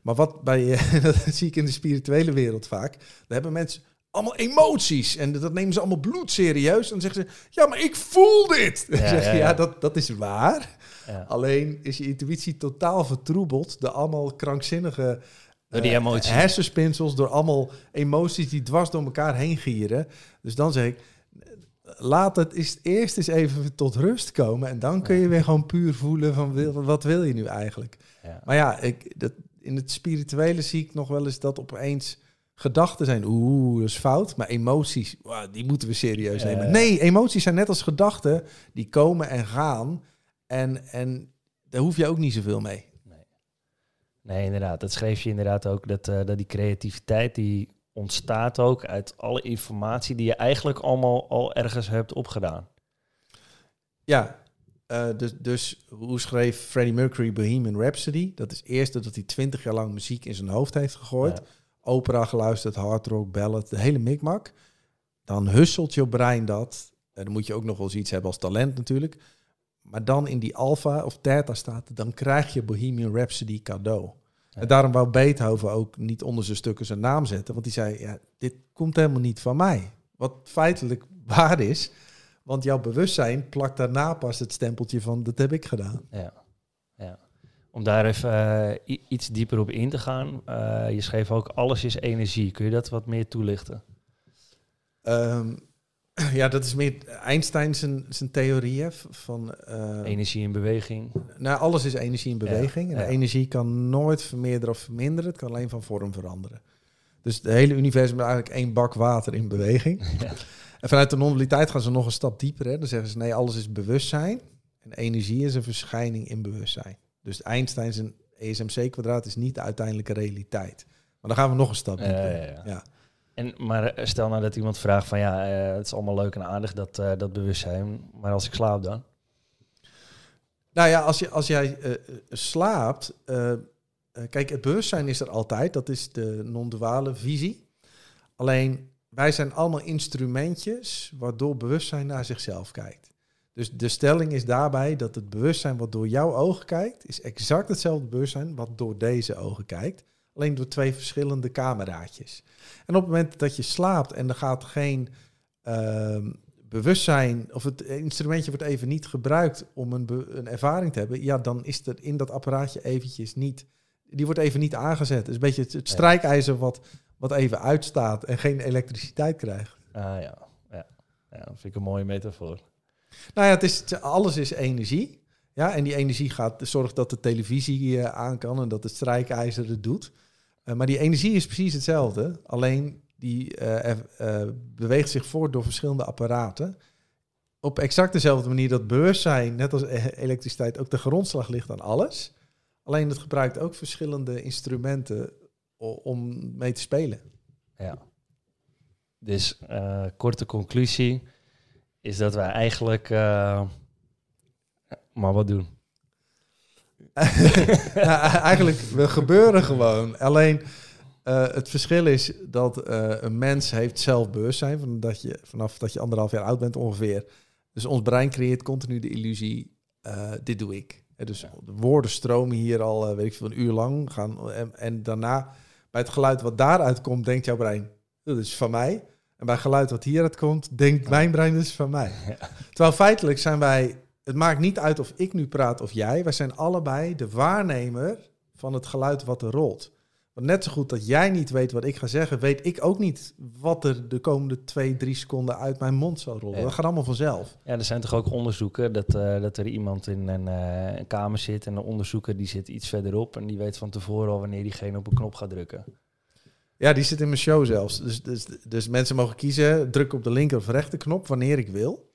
Maar wat bij, dat zie ik in de spirituele wereld vaak, daar hebben mensen allemaal emoties. En dat nemen ze allemaal bloedserieus. En dan zeggen ze, ja, maar ik voel dit. Ja, zeg je, ja, dat, dat is waar. Alleen is je intuïtie totaal vertroebeld door allemaal krankzinnige door die eh, emoties. hersenspinsels, door allemaal emoties die dwars door elkaar heen gieren. Dus dan zeg ik, laat het is, eerst eens even tot rust komen. En dan kun je weer gewoon puur voelen van, wat wil je nu eigenlijk? Maar ja, ik, dat, in het spirituele zie ik nog wel eens dat opeens gedachten zijn. Oeh, dat is fout. Maar emoties, wow, die moeten we serieus nemen. Nee, emoties zijn net als gedachten. Die komen en gaan. En, en daar hoef je ook niet zoveel mee. Nee, inderdaad. Dat schreef je inderdaad ook, dat, eh, dat die creativiteit die ontstaat ook uit alle informatie die je eigenlijk allemaal al ergens hebt opgedaan. Ja, eh, dus, dus hoe schreef Freddie Mercury Bohemian Rhapsody? Dat is eerst dat hij twintig jaar lang muziek in zijn hoofd heeft gegooid. Ja. Opera geluisterd, hard rock, ballad, de hele mikmak. Dan husselt je brein dat. En dan moet je ook nog wel eens iets hebben als talent natuurlijk. Maar dan in die alpha of theta staat, dan krijg je Bohemian Rhapsody cadeau. Ja. En daarom wou Beethoven ook niet onder zijn stukken zijn naam zetten. Want die zei, ja, dit komt helemaal niet van mij. Wat feitelijk waar is. Want jouw bewustzijn plakt daarna pas het stempeltje van, dat heb ik gedaan. Ja. Om daar even eh, iets dieper op in te gaan. eh, je schreef ook, alles is energie. Kun je dat wat meer toelichten? Ehm, ja, dat is meer Einstein zijn, zijn theorie hè, van... eh, Energie in beweging. nou, alles is energie in beweging. en ja. energie kan nooit vermeerderen of verminderen. Het kan alleen van vorm veranderen. Dus het hele universum is eigenlijk één bak water in beweging. Ja. En vanuit de non-dualiteit gaan ze nog een stap dieper. Hè. Dan zeggen ze, nee, alles is bewustzijn. En energie is een verschijning in bewustzijn. Dus Einstein zijn ESMC-kwadraat is niet de uiteindelijke realiteit. Maar dan gaan we nog een stap dieper. ja. En, maar eh, stel nou dat iemand vraagt van ja, eh, het is allemaal leuk en aardig dat, eh, dat bewustzijn. Maar als ik slaap dan? Nou ja, als, je, als jij slaapt. kijk, het bewustzijn is er altijd. Dat is de non-duale visie. Alleen wij zijn allemaal instrumentjes waardoor bewustzijn naar zichzelf kijkt. Dus de stelling is daarbij dat het bewustzijn wat door jouw ogen kijkt, is exact hetzelfde bewustzijn wat door deze ogen kijkt. Alleen door twee verschillende cameraatjes. En op het moment dat je slaapt en er gaat geen ehm, bewustzijn, of het instrumentje wordt even niet gebruikt om een, een ervaring te hebben, ja, dan is er in dat apparaatje eventjes niet, die wordt even niet aangezet. Het is een beetje het, het strijkijzer wat, wat even uitstaat en geen elektriciteit krijgt. Ah ja, ja. ja, dat vind ik een mooie metafoor. Nou ja, alles is energie. Ja, en die energie gaat zorgt dat de televisie eh, aan kan en dat het strijkijzer het doet. Eh, maar die energie is precies hetzelfde. Alleen die eh, beweegt zich voort door verschillende apparaten. Op exact dezelfde manier dat bewustzijn, net als eh, elektriciteit, ook de grondslag ligt aan alles. Alleen het gebruikt ook verschillende instrumenten om mee te spelen. Ja. Dus korte conclusie is dat wij eigenlijk eh, maar wat doen. ja, eigenlijk, we gebeuren gewoon. Alleen eh, het verschil is dat eh, een mens heeft zelfbewustzijn van dat je, vanaf dat je anderhalf jaar oud bent ongeveer. Dus ons brein creëert continu de illusie, dit doe ik. Dus Ja. de woorden stromen hier al, weet ik veel, een uur lang. Gaan, en, en daarna, bij het geluid wat daaruit komt, denkt jouw brein, dat is van mij. En bij geluid wat hieruit komt, denkt mijn brein, is van mij. Terwijl feitelijk zijn wij, het maakt niet uit of ik nu praat of jij. Wij zijn allebei de waarnemer van het geluid wat er rolt. Want net zo goed dat jij niet weet wat ik ga zeggen, weet ik ook niet wat er de komende twee, drie seconden uit mijn mond zal rollen. Ja. Dat gaat allemaal vanzelf. Ja, er zijn toch ook onderzoeken dat, eh, dat er iemand in een, eh, een kamer zit en de onderzoeker die zit iets verderop en die weet van tevoren al wanneer diegene op een knop gaat drukken. Ja, die zit in mijn show zelfs. Dus, dus, dus mensen mogen kiezen, druk op de linker of rechterknop wanneer ik wil.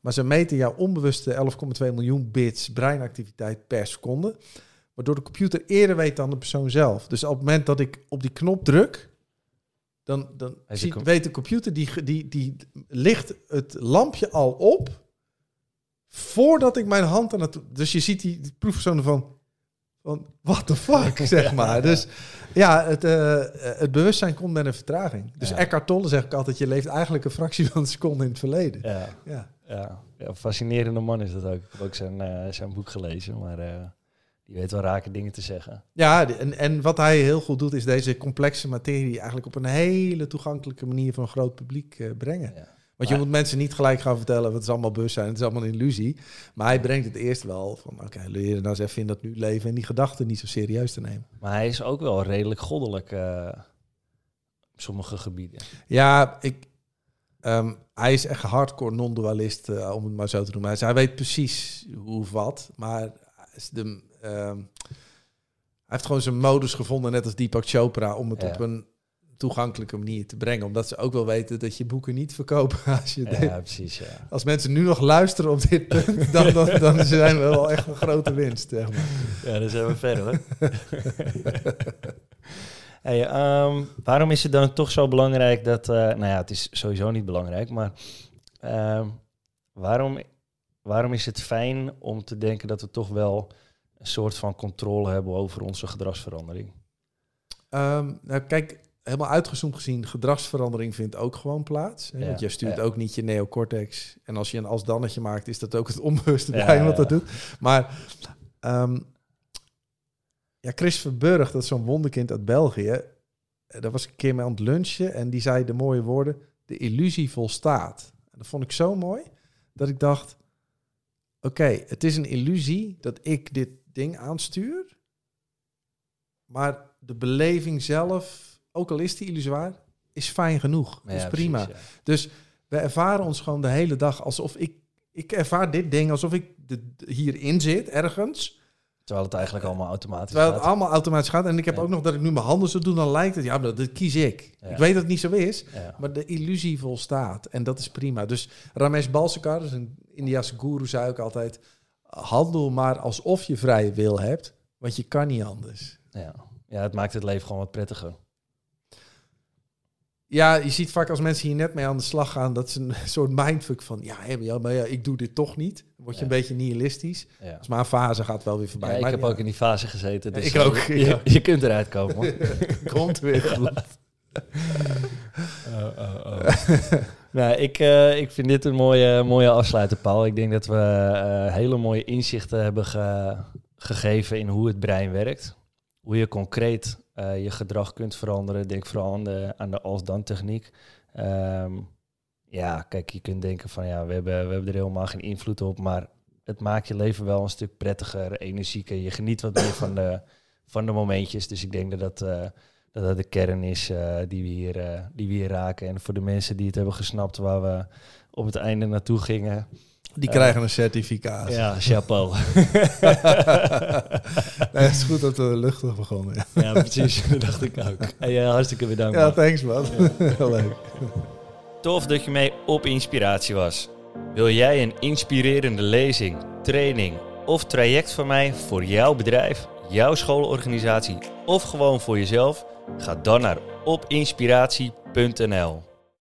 Maar ze meten jouw onbewuste 11,2 miljoen bits breinactiviteit per seconde. Waardoor de computer eerder weet dan de persoon zelf. Dus op het moment dat ik op die knop druk, dan, dan ziet, weet de computer, die, die, die licht het lampje al op voordat ik mijn hand aan het... Dus je ziet die, die proefpersoon van, van what the fuck, zeg maar. Dus ja, het, eh, het bewustzijn komt met een vertraging. Dus Ja. Eckhart Tolle zeg ik altijd, je leeft eigenlijk een fractie van een seconde in het verleden. Ja, Ja. ja. fascinerende man is dat ook. Ik heb ook zijn, eh, zijn boek gelezen, maar eh, die weet wel rake dingen te zeggen. Ja, en, en wat hij heel goed doet, is deze complexe materie eigenlijk op een hele toegankelijke manier voor een groot publiek brengen. Ja. Want je moet mensen niet gelijk gaan vertellen, wat is allemaal bewustzijn, het is allemaal een illusie. Maar hij brengt het eerst wel van, oké, leer je nou eens even in dat nu leven en die gedachten niet zo serieus te nemen. Maar hij is ook wel redelijk goddelijk eh, op sommige gebieden. Ja, ik, ehm, hij is echt hardcore non-dualist, eh, om het maar zo te noemen. Hij, hij weet precies hoe of wat, maar is de, ehm, heeft gewoon zijn modus gevonden, net als Deepak Chopra, om het Ja. op een toegankelijke manier te brengen. Omdat ze ook wel weten dat je boeken niet verkopen als je Ja, precies. Ja. Als mensen nu nog luisteren op dit punt, dan, dan, dan zijn we wel echt een grote winst. Zeg maar. Ja, dan zijn we verder. Hey, ehm, waarom is het dan toch zo belangrijk dat... eh, nou ja, het is sowieso niet belangrijk, maar... ehm, waarom, waarom is het fijn om te denken dat we toch wel een soort van controle hebben over onze gedragsverandering? Ehm, nou, kijk, helemaal uitgezoomd gezien, gedragsverandering vindt ook gewoon plaats. Hè? Ja, Want je stuurt ja. ook niet je neocortex. En als je een als-dannetje maakt, is dat ook het onbewuste brein wat dat doet. Maar ehm, ja, Chris Verburg, dat is zo'n wonderkind uit België. eh, Daar was ik een keer mee aan het lunchen en die zei de mooie woorden, de illusie volstaat. En dat vond ik zo mooi, dat ik dacht, oké, het is een illusie dat ik dit ding aanstuur, maar de beleving zelf, ook al is die illusoir, is fijn genoeg. Dat is Ja, prima. precies, ja. Dus we ervaren ons gewoon de hele dag alsof ik... Ik ervaar dit ding alsof ik de, hierin zit, ergens. Terwijl het eigenlijk allemaal automatisch Terwijl het gaat. allemaal automatisch gaat. En ik heb Ja. ook nog dat ik nu mijn handen zo doe, dan lijkt het... Ja, maar dat, kies ik. Ja. Ik weet dat het niet zo is. Ja. Maar de illusie volstaat. En dat is prima. Dus Ramesh Balsekar, dus een Indiase guru, zei ook altijd... Handel maar alsof je vrije wil hebt. Want je kan niet anders. Ja. ja, het maakt het leven gewoon wat prettiger. Ja, je ziet vaak als mensen hier net mee aan de slag gaan... dat ze een soort mindfuck van... Ja, hè, maar ja, maar ja ik doe dit toch niet. Dan word je Ja. een beetje nihilistisch. Ja. Dus maar een fase gaat wel weer voorbij. Ja, ik Maar heb ook in die fase gezeten. Dus Ik ook, Je, kunt eruit komen. Komt weer goed. nou, ik, eh, ik vind dit een mooie, mooie afsluiter, Paul. Ik denk dat we eh, hele mooie inzichten hebben ge- gegeven in hoe het brein werkt. Hoe je concreet eh, je gedrag kunt veranderen. Denk vooral aan de, aan de als-dan techniek. Ehm, ja, kijk, je kunt denken van ja, we hebben, we hebben er helemaal geen invloed op. Maar het maakt je leven wel een stuk prettiger, energieker. Je geniet wat meer van de, van de momentjes. Dus ik denk dat dat, eh, dat, dat de kern is eh, die, we hier, die we hier raken. En voor de mensen die het hebben gesnapt waar we op het einde naartoe gingen. Die krijgen een certificaat. Ja, chapeau. Nee, het is goed dat we luchtig begonnen. Ja, ja, precies. Dat dacht ik ook. Hey, eh, hartstikke bedankt. ja man. thanks man. Heel leuk. Tof dat je mee op inspiratie was. Wil jij een inspirerende lezing, training of traject van mij voor jouw bedrijf, jouw schoolorganisatie of gewoon voor jezelf? Ga dan naar opinspiratie.nl.